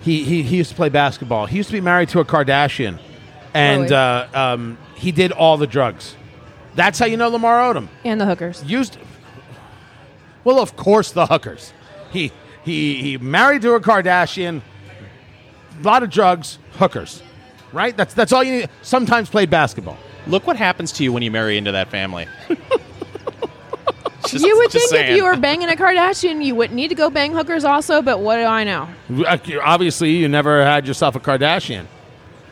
He, he he used to play basketball. He used to be married to a Kardashian, and Really? uh, um, he did all the drugs. That's how you know Lamar Odom And the hookers. used. Well, of course, the hookers. He he he married to a Kardashian. A lot of drugs, hookers, right? That's that's all you need. Sometimes played basketball. Look what happens to you when you marry into that family. Just- *laughs* you would just think if you were banging a Kardashian, you wouldn't need to go bang hookers also, but what do I know? Obviously, you never had yourself a Kardashian.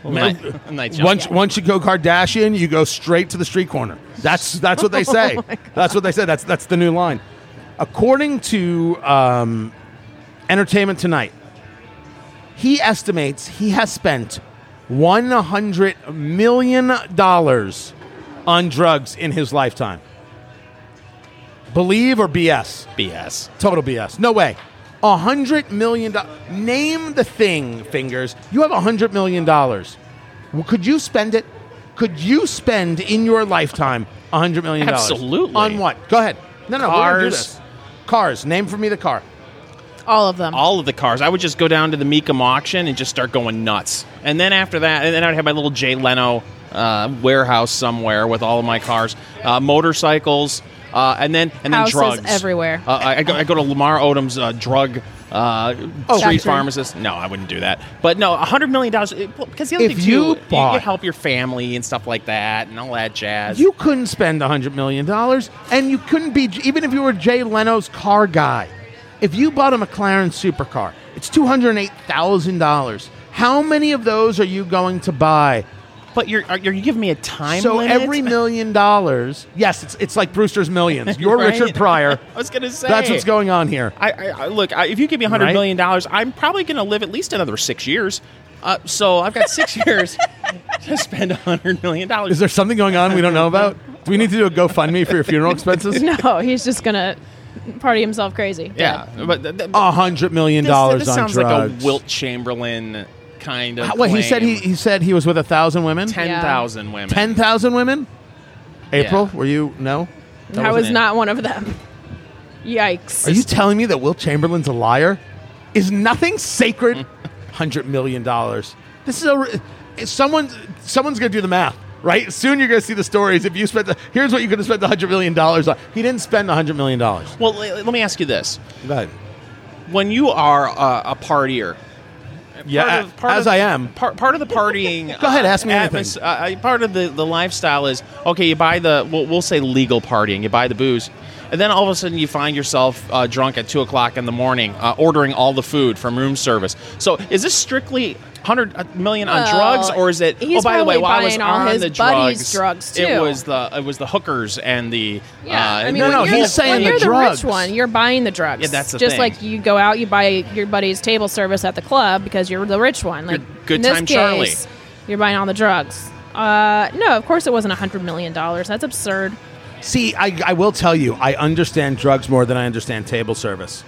Nice- nice job. Once once you go Kardashian, you go straight to the street corner. That's that's what they *laughs* say. that's what they say. That's that's the new line. According to um, Entertainment Tonight, he estimates he has spent one hundred million dollars on drugs in his lifetime. Believe or BS? BS. Total BS. No way. A hundred million dollars. Name the thing, fingers. You have a hundred million dollars. Well, Could you spend it? Could you spend in your lifetime a hundred million dollars? Absolutely. On what? Go ahead. No, no. Cars. this. Cars. Name for me the car. All of them. All of the cars. I would just go down to the Mecum auction and just start going nuts. And then after that, and then I'd have my little Jay Leno uh, warehouse somewhere with all of my cars, uh, motorcycles, uh, and then and then Houses drugs everywhere. Uh, I, I go, I go to Lamar Odom's uh, drug. Uh, Oh. street pharmacist. No, I wouldn't do that. But no, a hundred million dollars. Because the other If thing you too, you, bought- you help your family and stuff like that, and all that jazz. You couldn't spend a hundred million dollars, and you couldn't be even if you were Jay Leno's car guy. If you bought a McLaren supercar, it's two hundred eight thousand dollars. How many of those are you going to buy? but you're are, you're giving me a time so limit. every million dollars, yes, it's it's like Brewster's Millions. *laughs* You're Right? Richard Pryor. *laughs* I was gonna say That's what's going on here. I, I, I look. I, if you give me a hundred Right? million dollars, I'm probably going to live at least another six years. Uh, so I've got six *laughs* years to spend a hundred million dollars. Is there something going on we don't know about? Do we need to do a GoFundMe for your funeral expenses? no, he's just gonna party himself crazy. Yeah, but th- th- A hundred million this, dollars this on sounds drugs. like a Wilt Chamberlain kind of. How- Wait, he said he, he said he was with a thousand women. ten thousand women. Ten thousand women. April, Yeah. were you no? That I was wasn't it. one of them. Yikes. Are you telling me that Wilt Chamberlain's a liar? Is nothing sacred? *laughs* Hundred million dollars. This is a re- someone. Someone's gonna do the math, right? Soon you're gonna see the stories. If you spent, the, here's what you could have spent hundred million dollars on. He didn't spend the hundred million dollars. Well, l- let me ask you this: Go ahead. When you are uh, a partier, Yeah, part of- part as of- I am. Part, part of the partying. *laughs* Go ahead, uh, ask me anything. atmos- Uh, uh, part of the, the lifestyle is okay. You buy the we'll, we'll say legal partying. You buy the booze, and then all of a sudden you find yourself uh, drunk at two o'clock in the morning, uh, ordering all the food from room service. So is this strictly hundred million on Well, drugs, or is it? oh, by the way, probably while I was all on his the buddies' drugs, drugs, it was the it was the hookers and the Yeah, uh, I mean, No, no, he's the, saying when the you're the rich one, you're buying the drugs. Yeah, that's the just thing. like you go out, you buy your buddy's table service at the club because you're the rich one. Like Good in this time case, Charlie. you're buying all the drugs. Uh, no, of course it wasn't a hundred million dollars. That's absurd. See, I, I will tell you, I understand drugs more than I understand table service.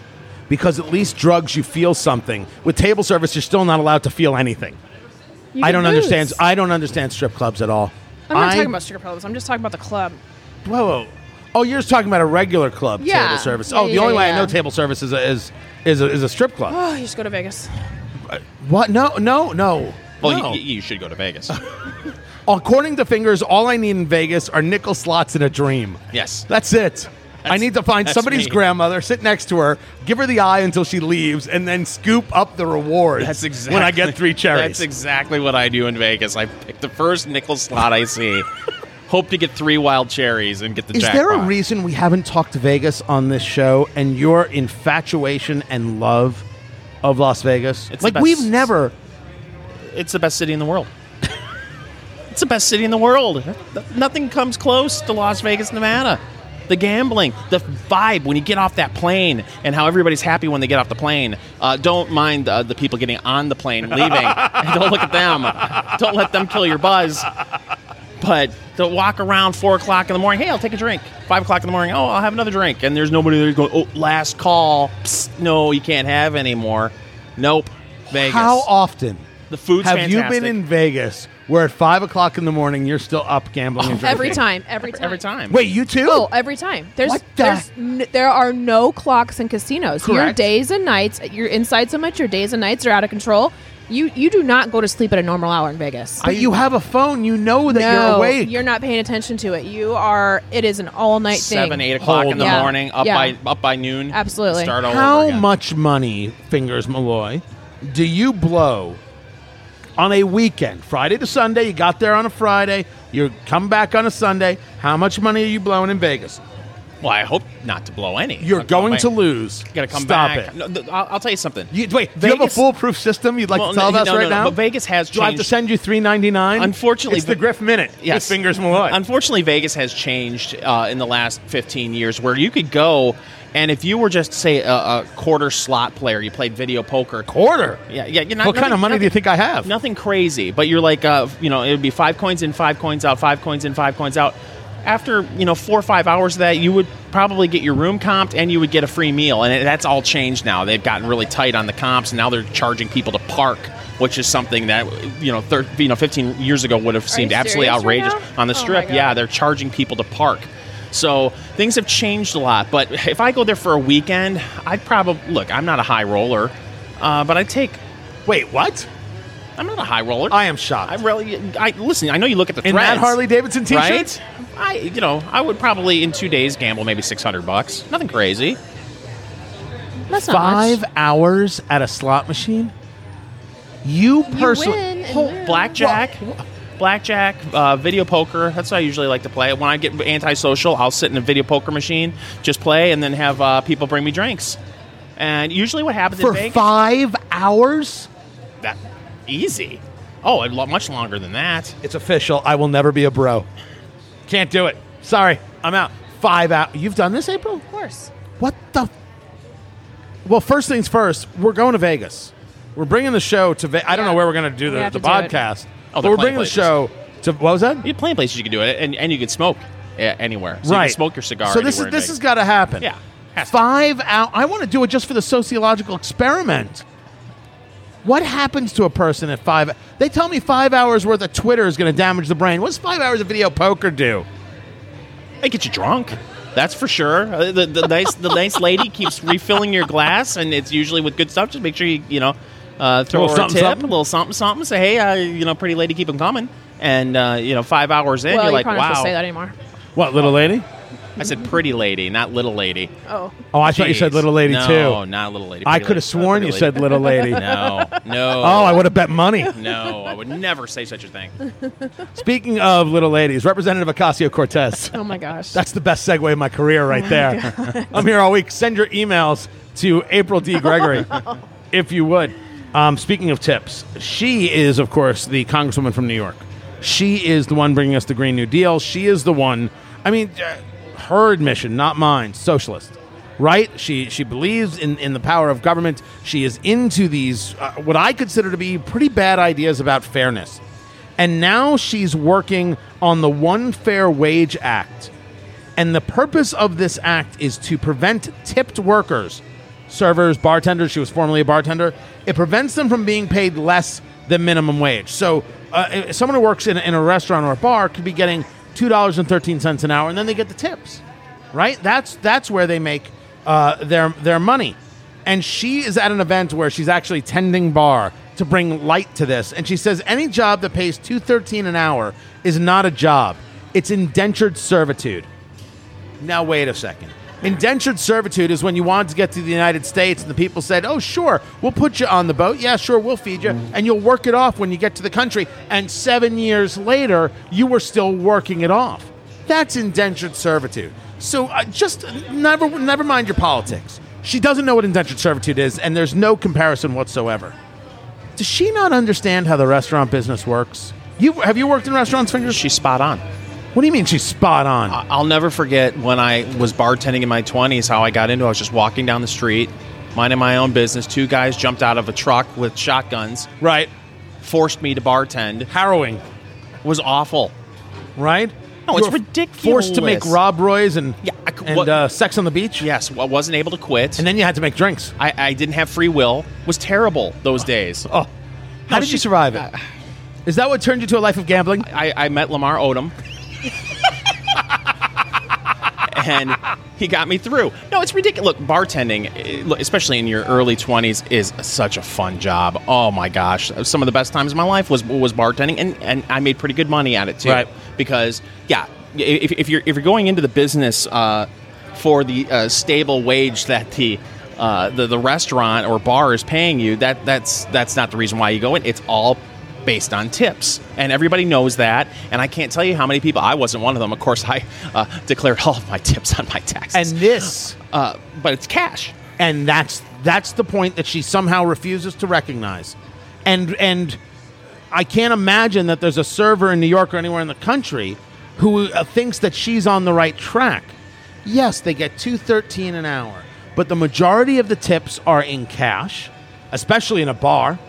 Because at least drugs, you feel something. With table service, you're still not allowed to feel anything. You I don't understand. I don't understand strip clubs at all. I'm not I- talking about strip clubs. I'm just talking about the club. Whoa, whoa. Oh, you're just talking about a regular club Yeah. table service. Yeah, oh, the yeah, only way I know table service is a, is is a, is a strip club. Oh, you just go to Vegas. Uh, what? No, no, no. well, no. you, you should go to Vegas. *laughs* *laughs* According to Fingers, all I need in Vegas are nickel slots in a dream. yes, That's it. I need to find somebody's me. grandmother, sit next to her, give her the eye until she leaves, and then scoop up the rewards That's exactly when I get three cherries. That's exactly what I do in Vegas. I pick the first nickel slot I see, *laughs* hope to get three wild cherries and get the Is jackpot. there a reason we haven't talked Vegas on this show and your infatuation and love of Las Vegas? It's like we've never It's the best city in the world. it's the best city in the world. Nothing comes close to Las Vegas, Nevada. The gambling, the vibe when you get off that plane, and how everybody's happy when they get off the plane. Uh, don't mind uh, the people getting on the plane *laughs* and leaving. don't look at them. Don't let them kill your buzz. But to walk around four o'clock in the morning, hey, I'll take a drink. Five o'clock in the morning, oh, I'll have another drink, and there's nobody there going, oh, last call. Psst, no, you can't have anymore. Nope. Vegas. How often the food's have fantastic. you been in Vegas where at five o'clock in the morning you're still up gambling and oh. drinking? Every time, every time, every time? Wait, you too? Oh, every time. There's What the- there's n- there are no clocks in casinos. Your Correct. days and nights, you're inside so much. Your days and nights are out of control. You you do not go to sleep at a normal hour in Vegas. But you have a phone. You know that no, you're awake. You're not paying attention to it. You are. It is an all night thing. seven, eight o'clock Hold in the on. morning, up Yeah. by up by noon. Absolutely. Start all over How again. much money, Fingers Malloy, do you blow on a weekend? Friday to Sunday, you got there on a Friday, you come back on a Sunday. How much money are you blowing in Vegas? Well, I hope not to blow any. You're I'll going to lose. Gotta come Stop back. it. No, th- I'll, I'll tell you something. You, wait, do you have a foolproof system you'd like Well, to tell no, us no, right no, now? but Vegas has Do I have to send you three ninety nine? Unfortunately, it's the Griff Minute. Yes. Fingers Malloy. Unfortunately, Vegas has changed uh, in the last 15 years where you could go and if you were just, say, a, a quarter slot player, you played video poker. Quarter. Yeah, yeah. You're not, What kind of nothing- money do you think I have? Nothing crazy, but you're like, uh, you know, it would be five coins in, five coins out, five coins in, five coins out. After you know four or five hours of that, you would probably get your room comped and you would get a free meal, and that's all changed now. They've gotten really tight on the comps, and now they're charging people to park, which is something that you know, thir- you know, 15 years ago would have seemed absolutely serious right outrageous on the Oh strip. God. yeah, they're charging people to park. So things have changed a lot. But if I go there for a weekend, I'd probably look. I'm not a high roller, uh, but I'd take. Wait, what? I'm not a high roller. I am shocked. I really, I listen. I know you look at the In that Harley Davidson t-shirt? right? I, you know, I would probably in two days gamble maybe six hundred bucks. Nothing crazy. That's not Five much. hours at a slot machine? You You personally. win and Hold- lose. Blackjack, blackjack, uh, video poker. That's what I usually like to play. When I get antisocial, I'll sit in a video poker machine, just play, and then have uh, people bring me drinks. And usually, what happens For in Vegas? five hours? that easy. Oh, a lot much longer than that. It's official. I will never be a bro. Can't do it. Sorry. I'm out. Five out. You've done this, April? Of course. What the? F- well, first things first. We're going to Vegas. We're bringing the show to. Ve- I don't know where we're going to do We the, have the to do it. podcast. Oh, but we're bringing the show to. What was that? You plenty places you can do it, and, and you can smoke yeah, anywhere. So you right. can smoke your cigar. So this is this has got to happen. Yeah. Five out. I want to do it just for the sociological experiment. What happens to a person at five? They tell me five hours worth of Twitter is going to damage the brain. What's five hours of video poker do? They get you drunk. That's for sure. Uh, The, the nice the nice lady keeps refilling your glass, and it's usually with good stuff. Just make sure you you know uh, throw Little her a something, tip, something. a little something something. Say hey, uh, you know, pretty lady, keep them coming. And uh, you know, five hours in, well, you're you like, probably not wow. supposed to say that anymore. What little lady? I said pretty lady, not little lady. Oh. Oh, I thought you said little lady no, too. not little lady. I pretty could have lady. sworn you Pretty said little lady. *laughs* no, no. Oh, I would have bet money. *laughs* no, I would never say such a thing. *laughs* Speaking of little ladies, Representative Ocasio Cortez. Oh my gosh. That's the best segue of my career right there. I'm here all week. Send your emails to April D. Gregory, if you would. Um, speaking of tips, she is, of course, the Congresswoman from New York. She is the one bringing us the Green New Deal. She is the one. I mean, uh, her admission, not mine. Socialist, right? She she believes in in the power of government. She is into these uh, what I consider to be pretty bad ideas about fairness. And now she's working on the One Fair Wage Act. And the purpose of this act is to prevent tipped workers, servers, bartenders, she was formerly a bartender, it prevents them from being paid less than minimum wage. So uh, someone who works in, in a restaurant or a bar could be getting $2.13 an hour and then they get the tips, right? That's, that's where they make uh, their, their money. And she is at an event where she's actually tending bar to bring light to this. And she says any job that pays 213 an hour is not a job. It's indentured servitude. Now wait a second. Indentured servitude is when you wanted to get to the United States and the people said, "Oh, sure, we'll put you on the boat. Yeah, sure, we'll feed you, and you'll work it off when you get to the country." And 7 years later, you were still working it off. That's indentured servitude. So uh, just never never mind your politics. She doesn't know what indentured servitude is and there's no comparison whatsoever. Does she not understand how the restaurant business works? You have you worked in restaurants, fingers? She's spot on. What do you mean she's spot on? I'll never forget when I was bartending in my 20s how I got into it. I was just walking down the street, minding my own business. Two guys jumped out of a truck with shotguns, right. forced me to bartend. Harrowing, It was awful. right? No, it's ridiculous. Forced to make Rob Roy's and Yeah, I c- and what- uh, Sex on the Beach. Yes, I wasn't able to quit. and then you had to make drinks. I, I didn't have free will. It was terrible those days. Oh, how did you survive it? Is that what turned you to a life of gambling? I, I met Lamar Odom. And he got me through. No, it's ridiculous. Look, bartending, eh, especially in your early 20s, is such a fun job. Oh my gosh. Some of the best times of my life was was bartending, and, and I made pretty good money at it too. Right. Because, yeah, if, if, you're, if you're going into the business uh, for the uh, stable wage that the uh, the, the restaurant or bar is paying you, that that's that's not the reason why you go in. It's all based on tips, and everybody knows that. And I can't tell you how many people. I wasn't one of them. Of course, I uh, declared all of my *laughs* tips on my taxes. And this, uh, but it's cash. and that's that's the point that she somehow refuses to recognize. And and I can't imagine that there's a server in New York or anywhere in the country who uh, thinks that she's on the right track. Yes, they get 213 an hour, but the majority of the tips are in cash, especially in a bar.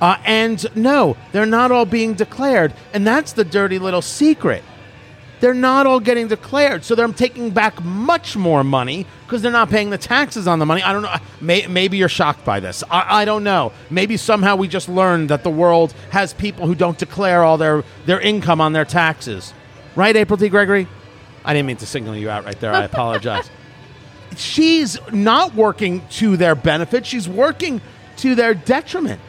Uh, and no, they're not all being declared, and that's the dirty little secret. They're not all getting declared, so they're taking back much more money because they're not paying the taxes on the money. I don't know. May, maybe you're shocked by this. I, I don't know. Maybe somehow we just learned that the world has people who don't declare all their, their income on their taxes. Right, April D. Gregory? I didn't mean to single you out right there. I apologize. *laughs* She's not working to their benefit, she's working to their detriment.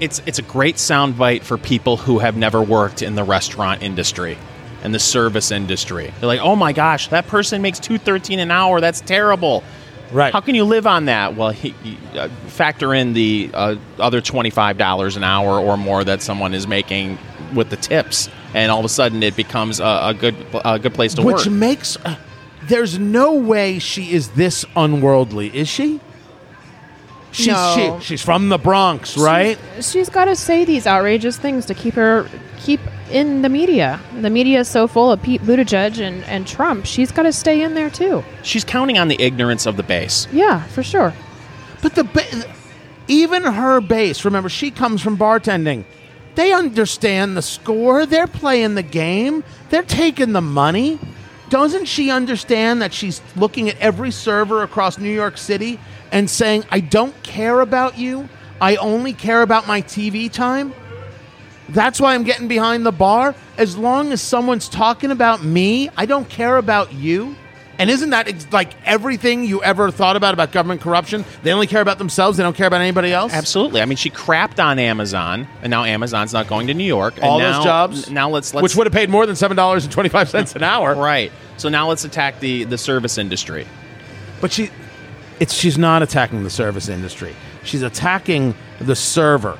It's it's a great soundbite for people who have never worked in the restaurant industry and the service industry. They're like, "Oh my gosh, that person makes two thirteen an hour. That's terrible." Right. How can you live on that? Well, he, he, uh, factor in the uh, other twenty five dollars an hour or more that someone is making with the tips, and all of a sudden it becomes a, a good a good place to Which work. Which makes. Uh, there's no way she is this unworldly, is she? She's, No. she, she's from the Bronx, right? She's, she's got to say these outrageous things to keep her keep in the media. The media is so full of Pete Buttigieg and, and Trump. She's got to stay in there too. She's counting on the ignorance of the base. Yeah, for sure. But the ba- even her base, remember, she comes from bartending. They understand the score. They're playing the game. They're taking the money. Doesn't she understand that she's looking at every server across New York City and saying, I don't care about you. I only care about my TV time? That's why I'm getting behind the bar. As long as someone's talking about me, I don't care about you. And isn't that like everything you ever thought about about government corruption? They only care about themselves. They don't care about anybody else. Absolutely. I mean, she crapped on Amazon, and now Amazon's not going to New York. and All now- those jobs, Now let's let's which would have paid more than seven dollars and twenty five cents an hour. right. So now let's attack the the service industry. But she, it's she's not attacking the service industry. She's attacking the server.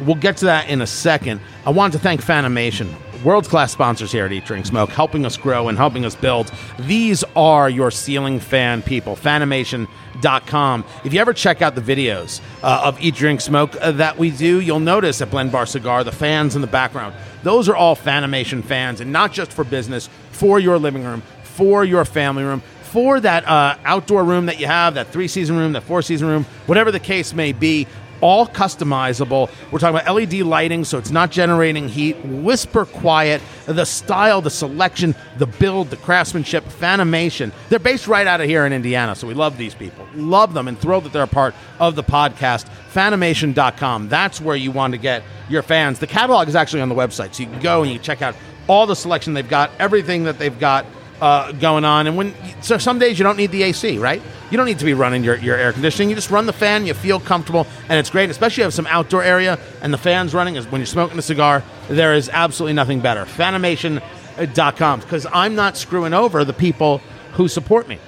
We'll get to that in a second. I want to thank Fanimation, world class sponsors here at Eat Drink Smoke, helping us grow and helping us build. These are your ceiling fan people. Fanimation.com. If you ever check out the videos uh, of Eat Drink Smoke uh, that we do, you'll notice at Blend Bar Cigar the fans in the background. Those are all Fanimation fans, and not just for business, for your living room, for your family room for that uh, outdoor room that you have, that three season room, that four season room, whatever the case may be, all customizable. We're talking about LED lighting, so it's not generating heat, whisper quiet, the style, the selection, the build, the craftsmanship, Fanimation. They're based right out of here in Indiana, so we love these people. Love them and thrilled that they're a part of the podcast. Fanimation.com. That's where you want to get your fans. The catalog is actually on the website, so you can go and you check out all the selection they've got, everything that they've got uh, going on. And when so some days you don't need the AC, right? You don't need to be running your, your air conditioning. You just run the fan. You feel comfortable, and it's great. Especially if you have some outdoor area and the fan's running. Is when you're smoking a cigar, there is absolutely nothing better. Fanimation.com because I'm not screwing over the people who support me,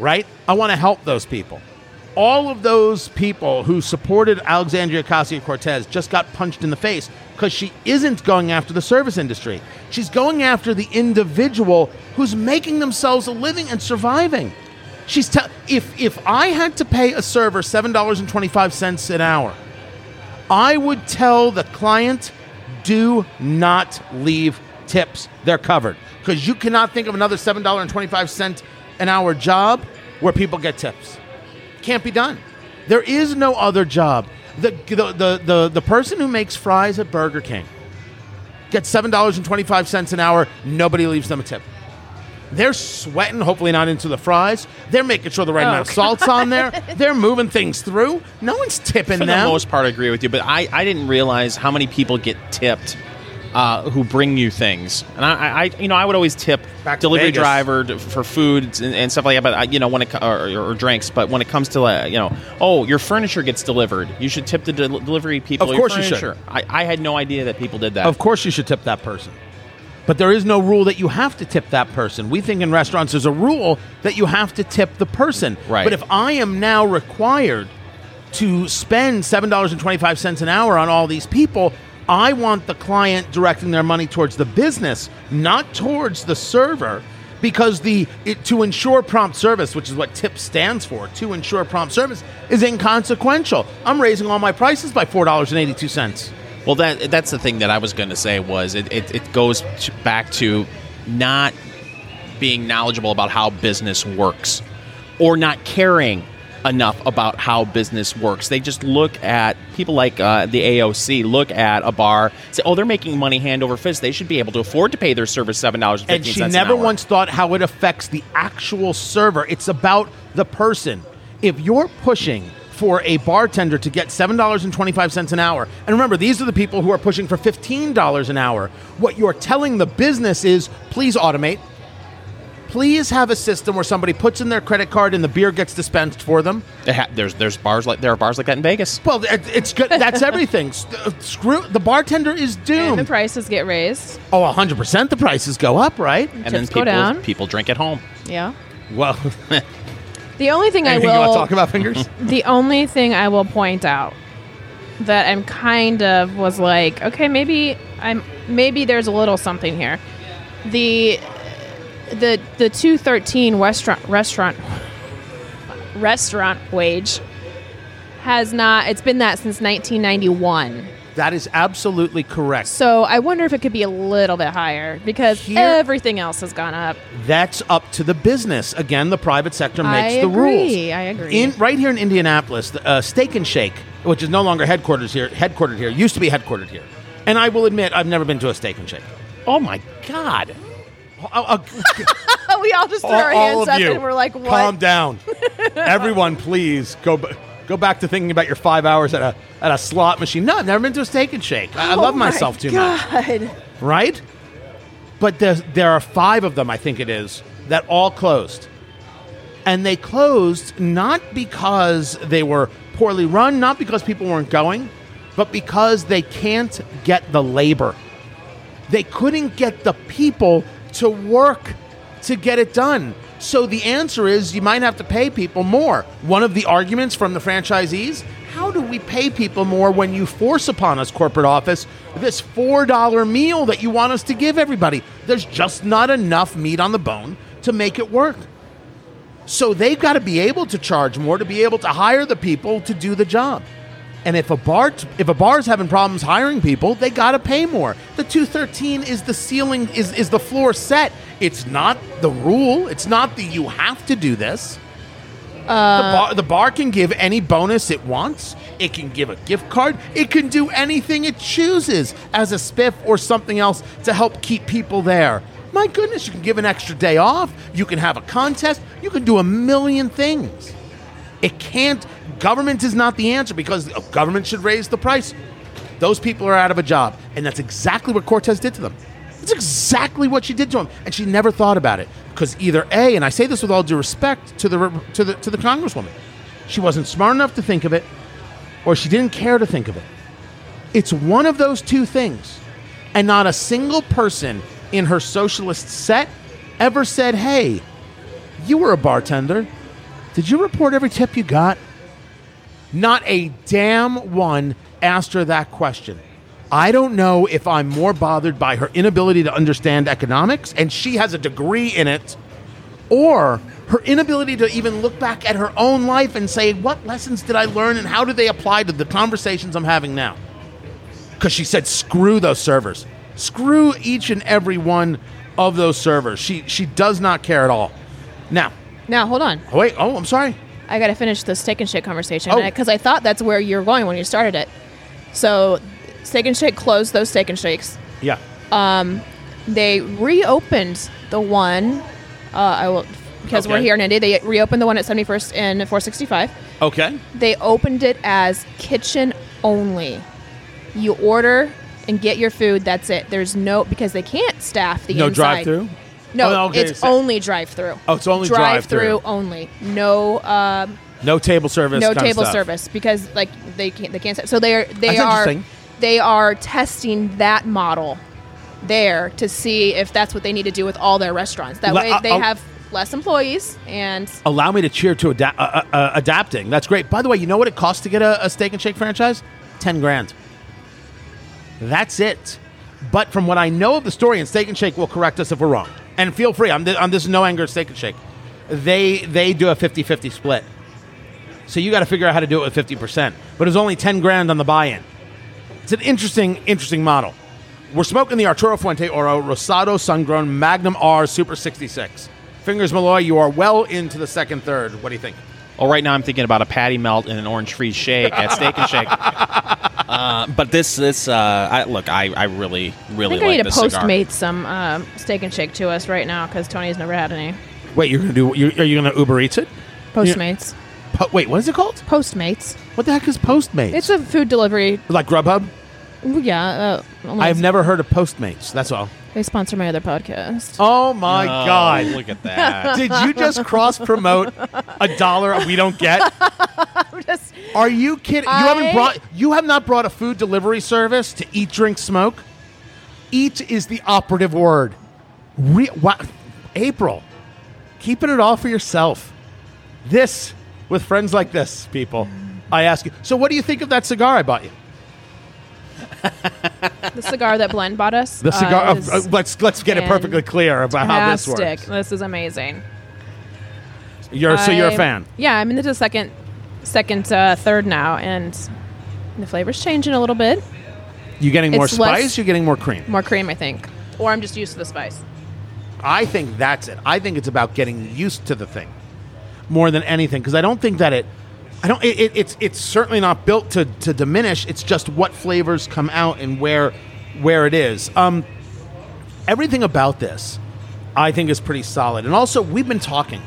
right? I want to help those people. All of those people who supported Alexandria Ocasio Cortez just got punched in the face because she isn't going after the service industry. She's going after the individual who's making themselves a living and surviving. She's te- if if I had to pay a server seven dollars and twenty five cents an hour, I would tell the client, do not leave tips, they're covered. Because you cannot think of another $7.25 an hour job where people get tips. Can't be done. There is no other job. The, the, the, the, the person who makes fries at Burger King gets $7.25 an hour, nobody leaves them a tip. They're sweating, hopefully not into the fries. They're making sure the right Oh, amount of salt's on there. *laughs* They're moving things through. No one's tipping For them. For the most part, I agree with you, but I, I didn't realize how many people get tipped uh, who bring you things. And I, I, you know, I would always tip Back delivery driver to, for foods and, and stuff like that. But I, you know, when it or, or drinks, but when it comes to uh, you know, oh, your furniture gets delivered, you should tip the del- delivery people. Of course you should. I, I had no idea that people did that. Of course, you should tip that person. But there is no rule that you have to tip that person. We think in restaurants there's a rule that you have to tip the person. Right. But if I am now required to spend $7.25 an hour on all these people, I want the client directing their money towards the business, not towards the server. Because the it, to ensure prompt service, which is what TIP stands for, to ensure prompt service, is inconsequential. I'm raising all my prices by four dollars and eighty-two cents. Well, that that's the thing that I was going to say was it, it, it goes back to not being knowledgeable about how business works or not caring enough about how business works. They just look at people like uh, the AOC look at a bar, say, "Oh, they're making money hand over fist. They should be able to afford to pay their service seven dollars and she never once thought how it affects the actual server. It's about the person. If you're pushing for a bartender to get $7.25 an hour, and remember, these are the people who are pushing for $15 an hour, what you're telling the business is please automate. Please have a system where somebody puts in their credit card and the beer gets dispensed for them. there's there's bars like there are bars like that in Vegas. Well, it- it's good. That's everything. *laughs* S- uh, Screw the bartender is And the prices get raised. Oh, 100% the prices go up, right? And Tips then go people down. people drink at home. Yeah. Well, *laughs* The only thing I anything you want will to talk about, fingers? *laughs* the only thing I will point out that I'm kind of was like, okay, maybe I'm maybe there's a little something here. The the the 213 restaurant restaurant restaurant wage has not it's been that since 1991. That is absolutely correct. So I wonder if it could be a little bit higher because Here- everything else has gone up. That's up to the business. Again, the private sector I makes the agree, rules. I agree. In right here in Indianapolis, the, uh, Steak and Shake, which is no longer headquarters here, headquartered here, used to be headquartered here. And I will admit, I've never been to a Steak and Shake. Oh my god. Uh, *laughs* uh, we all just threw all, our hands up you, and we're like, what? calm down. *laughs* Everyone, please go b- go back to thinking about your five hours at a at a slot machine. No, I've never been to a Steak and Shake. I, I Oh love my myself too much. Right? But there are five of them, I think it is, that all closed. And they closed not because they were poorly run, not because people weren't going, but because they can't get the labor. They couldn't get the people to work to get it done. So the answer is you might have to pay people more. One of the arguments from the franchisees how do we pay people more when you force upon us, corporate office, this $4 meal that you want us to give everybody? There's just not enough meat on the bone to make it work. So they've got to be able to charge more to be able to hire the people to do the job. And if a bar if a bar's having problems hiring people, they got to pay more. The 213 is the ceiling is is the floor set. It's not the rule. It's not that you have to do this. the, uh, bar, the bar can give any bonus it wants. It can give a gift card. It can do anything it chooses as a spiff or something else to help keep people there. My goodness, you can give an extra day off. You can have a contest. You can do a million things. It can't. Government is not the answer because government should raise the price. Those people are out of a job, and that's exactly what Cortez did to them. That's exactly what she did to him, and she never thought about it because either a, and I say this with all due respect to the to the to the congresswoman, she wasn't smart enough to think of it, or she didn't care to think of it. It's one of those two things, and not a single person in her socialist set ever said, "Hey, you were a bartender. Did you report every tip you got?" Not a damn one asked her that question. I don't know if I'm more bothered by her inability to understand economics, and she has a degree in it, or her inability to even look back at her own life and say, what lessons did I learn and how do they apply to the conversations I'm having now? Because she said, screw those servers. Screw each and every one of those servers. She she does not care at all. Now, Now, hold on. oh, wait. Oh, I'm sorry. I got to finish the steak and shake conversation Oh. because I thought that's where you were going when you started it. So, steak and shake closed those steak and shakes. Yeah. They reopened the one. Uh, I will because we're here in Indy. They reopened the one at 71st and 465. Okay. They opened it as kitchen only. You order and get your food. That's it. There's no because they can't staff the No inside. drive-through. No, Oh, okay, it's so- only drive-through. Oh, it's only drive-through drive-through. only. No, um, No table service. no kind of table stuff. service because like they can't. They can't. So they are. They That's are. interesting. They are testing that model there to see if that's what they need to do with all their restaurants. That Le- way uh, they uh, have less employees and Allow me to cheer to ada- uh, uh, uh, adapting. That's great. By the way, you know what it costs to get a, a steak and shake franchise? Ten grand. That's it. But from what I know of the story, and Steak and Shake will correct us if we're wrong. And feel free. I'm, th- I'm this is no anger Steak and Shake. They they do a 50-50 split. So you got to figure out how to do it with 50%. But it's only 10 grand on the buy-in. It's an interesting interesting model. We're smoking the Arturo Fuente Oro Rosado Sungrown Magnum R Super 66. Fingers Malloy, you are well into the second third. What do you think? Well, right now I'm thinking about a patty melt and an orange freeze shake at Steak and Shake. *laughs* Uh, but this, this, uh, I, look, I, I really, I really think I like need to this cigar. postmate some um, steak and shake to us right now because Tony's never had any Wait, you're gonna do? You, are you gonna Uber Eats it? Postmates. Po- wait, what is it called? Postmates. What the heck is Postmates? It's a food delivery. like Grubhub. Yeah, uh, I have never heard of Postmates. That's all. They sponsor my other podcast. Oh my Oh, God! Look at that. *laughs* Did you just cross promote a dollar we don't get? *laughs* Just- Are you kidding? You haven't brought. You have not brought a food delivery service to eat, drink, smoke. Eat is the operative word. Re- wow. April, keeping it all for yourself. This with friends like this, people. I ask you. So, what do you think of that cigar I bought you? *laughs* the cigar that Blend bought us. The cigar. uh, uh, let's let's get it perfectly clear about how this works. This is amazing. You're so you're a fan. Yeah, I'm into the second, second, uh, third now, and the flavor's changing a little bit. You getting more It's less- spice? You're getting more cream. More cream, I think, or I'm just used to the spice. I think that's it. I think it's about getting used to the thing more than anything because I don't think that it. I don't. It, it, it's it's certainly not built to to diminish. It's just what flavors come out and where where it is. Um, everything about this, I think, is pretty solid. And also, we've been talking.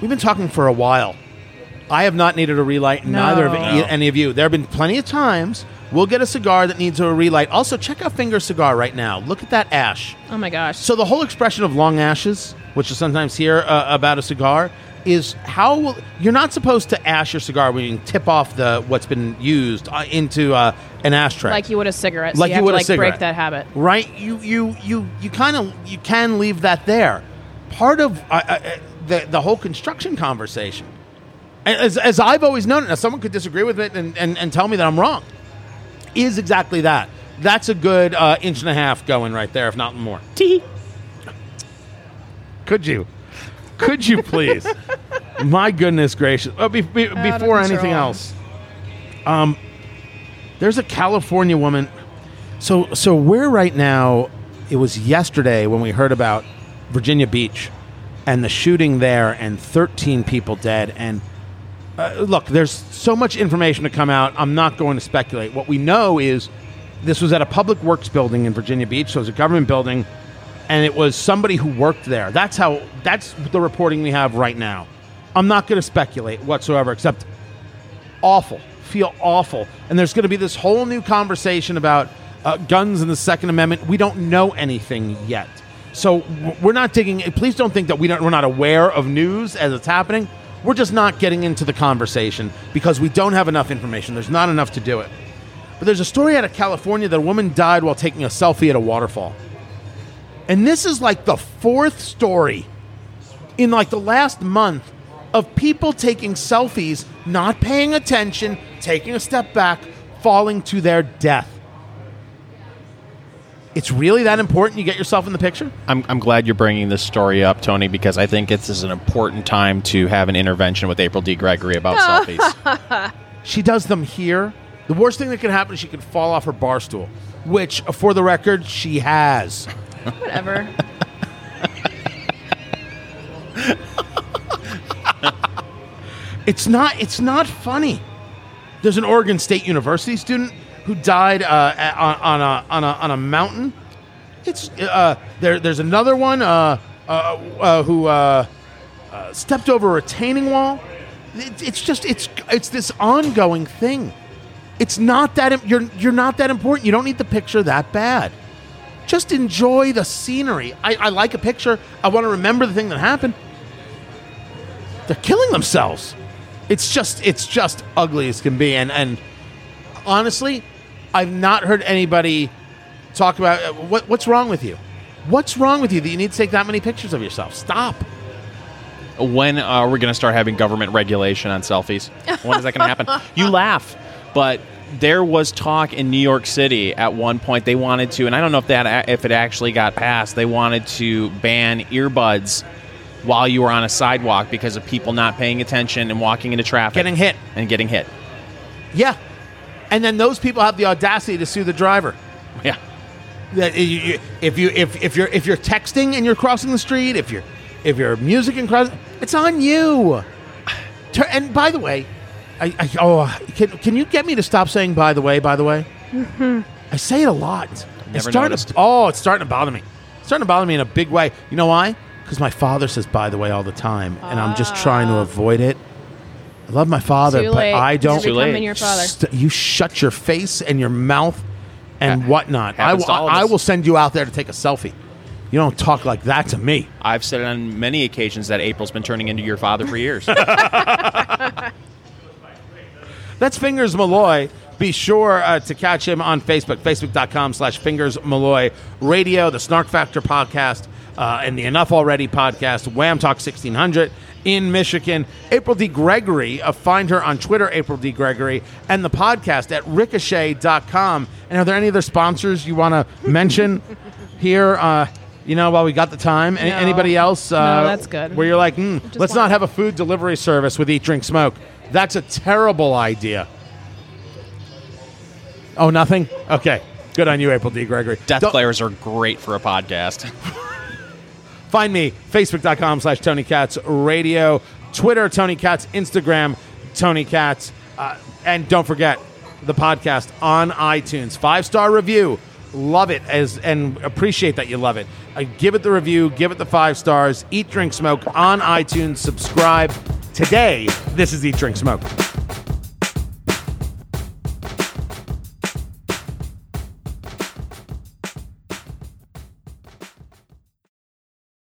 We've been talking for a while. I have not needed a relight. and Neither of No. e- any of you. There have been plenty of times we'll get a cigar that needs a relight. Also, check out Finger Cigar right now. Look at that ash. Oh my gosh! So the whole expression of long ashes, which you sometimes hear uh, about a cigar, is how will, you're not supposed to ash your cigar when you tip off the what's been used uh, into uh, an ashtray. like you would a cigarette. So Like you, you have would to, a like cigarette. break that habit. right? You you you you kind of you can leave that there. Part of uh, uh, the the whole construction conversation, as, as I've always known it. Now, someone could disagree with it and, and, and tell me that I'm wrong. Is exactly that. That's a good uh, inch and a half going right there, if not more. Could you? Could you please? *laughs* My goodness gracious! Oh, be, be, before anything control. else, um, there's a California woman. So, so we're right now. It was yesterday when we heard about Virginia Beach and the shooting there, and 13 people dead. And uh, look, there's so much information to come out. I'm not going to speculate. What we know is this was at a public works building in Virginia Beach, so it was a government building, and it was somebody who worked there. That's how. That's the reporting we have right now. I'm not going to speculate whatsoever, except awful, feel awful. And there's going to be this whole new conversation about uh, guns and the Second Amendment. We don't know anything yet. So we're not digging. Please don't think that we don't, we're not aware of news as it's happening. We're just not getting into the conversation because we don't have enough information. There's not enough to do it. But there's a story out of California that a woman died while taking a selfie at a waterfall. And this is like the fourth story in like the last month of people taking selfies, not paying attention, taking a step back, falling to their death. It's really that important you get yourself in the picture? I'm, I'm glad you're bringing this story up, Tony, because I think this is an important time to have an intervention with April D. Gregory about *laughs* selfies. She does them here The worst thing that could happen is she could fall off her bar stool, which, for the record, she has. Whatever. It's not. It's not funny. There's an Oregon State University student who died uh, on, on a on a on a mountain. It's uh, there. There's another one uh, uh, uh, who uh, stepped over a retaining wall. It, it's just it's it's this ongoing thing. It's not that you're you're not that important. You don't need the picture that bad. Just enjoy the scenery. I, I like a picture. I want to remember the thing that happened. They're killing themselves. It's just it's just ugly as can be. And and honestly, I've not heard anybody talk about uh, what what's wrong with you. What's wrong with you that you need to take that many pictures of yourself? Stop. When are we going to start having government regulation on selfies? When is that going to happen? *laughs* You laugh, but there was talk in New York City at one point. They wanted to, and I don't know if that if it actually got passed. They wanted to ban earbuds while you were on a sidewalk because of people not paying attention and walking into traffic, Getting hit. and getting hit. Yeah. And then those people have the audacity to sue the driver. Yeah, that you- you- if you if, if you're if you're texting and you're crossing the street, if you're if you're music and crossing, it's on you. And by the way, I, I oh can can you get me to stop saying by the way by the way? Mm-hmm. I say it a lot. it's starting noticed. to, oh, it's starting to bother me. It's starting to bother me in a big way. You know why? Because my father says by the way all the time, and I'm just trying to ah. avoid it. I love my father, Too but late. I don't. You're Too late. your father. St- you shut your face and your mouth and Ha- whatnot. I happens will, to all of I us. will send you out there to take a selfie. You don't talk like that to me. I've said it on many occasions that April's been turning into your father for years. *laughs* *laughs* That's Fingers Malloy. Be sure uh, to catch him on Facebook, facebook.com slash Fingers Malloy Radio, the Snark Factor podcast, uh, and the Enough Already podcast, WAAM Talk 1600 in Michigan. April D. Gregory, uh, find her on Twitter, April D. Gregory, and the podcast at ricochet.com. And are there any other sponsors you want to mention *laughs* here? Uh, you know, while we got the time, Any- No. anybody else? Uh, No, that's good. Where you're like, hmm, let's not have a food delivery service with Eat, Drink, Smoke. That's a terrible idea. Oh, nothing? Okay. Good on you, April D. Gregory. Death Don't- players are great for a podcast. *laughs* Find me, facebook.com slash Tony Katz Radio, Twitter, Tony Katz, Instagram, Tony Katz. Uh, and don't forget the podcast on iTunes. Five star review. Love it as and appreciate that you love it. Uh, give it the review, give it the five stars. Eat, drink, smoke on iTunes. Subscribe today. This is Eat, Drink, Smoke.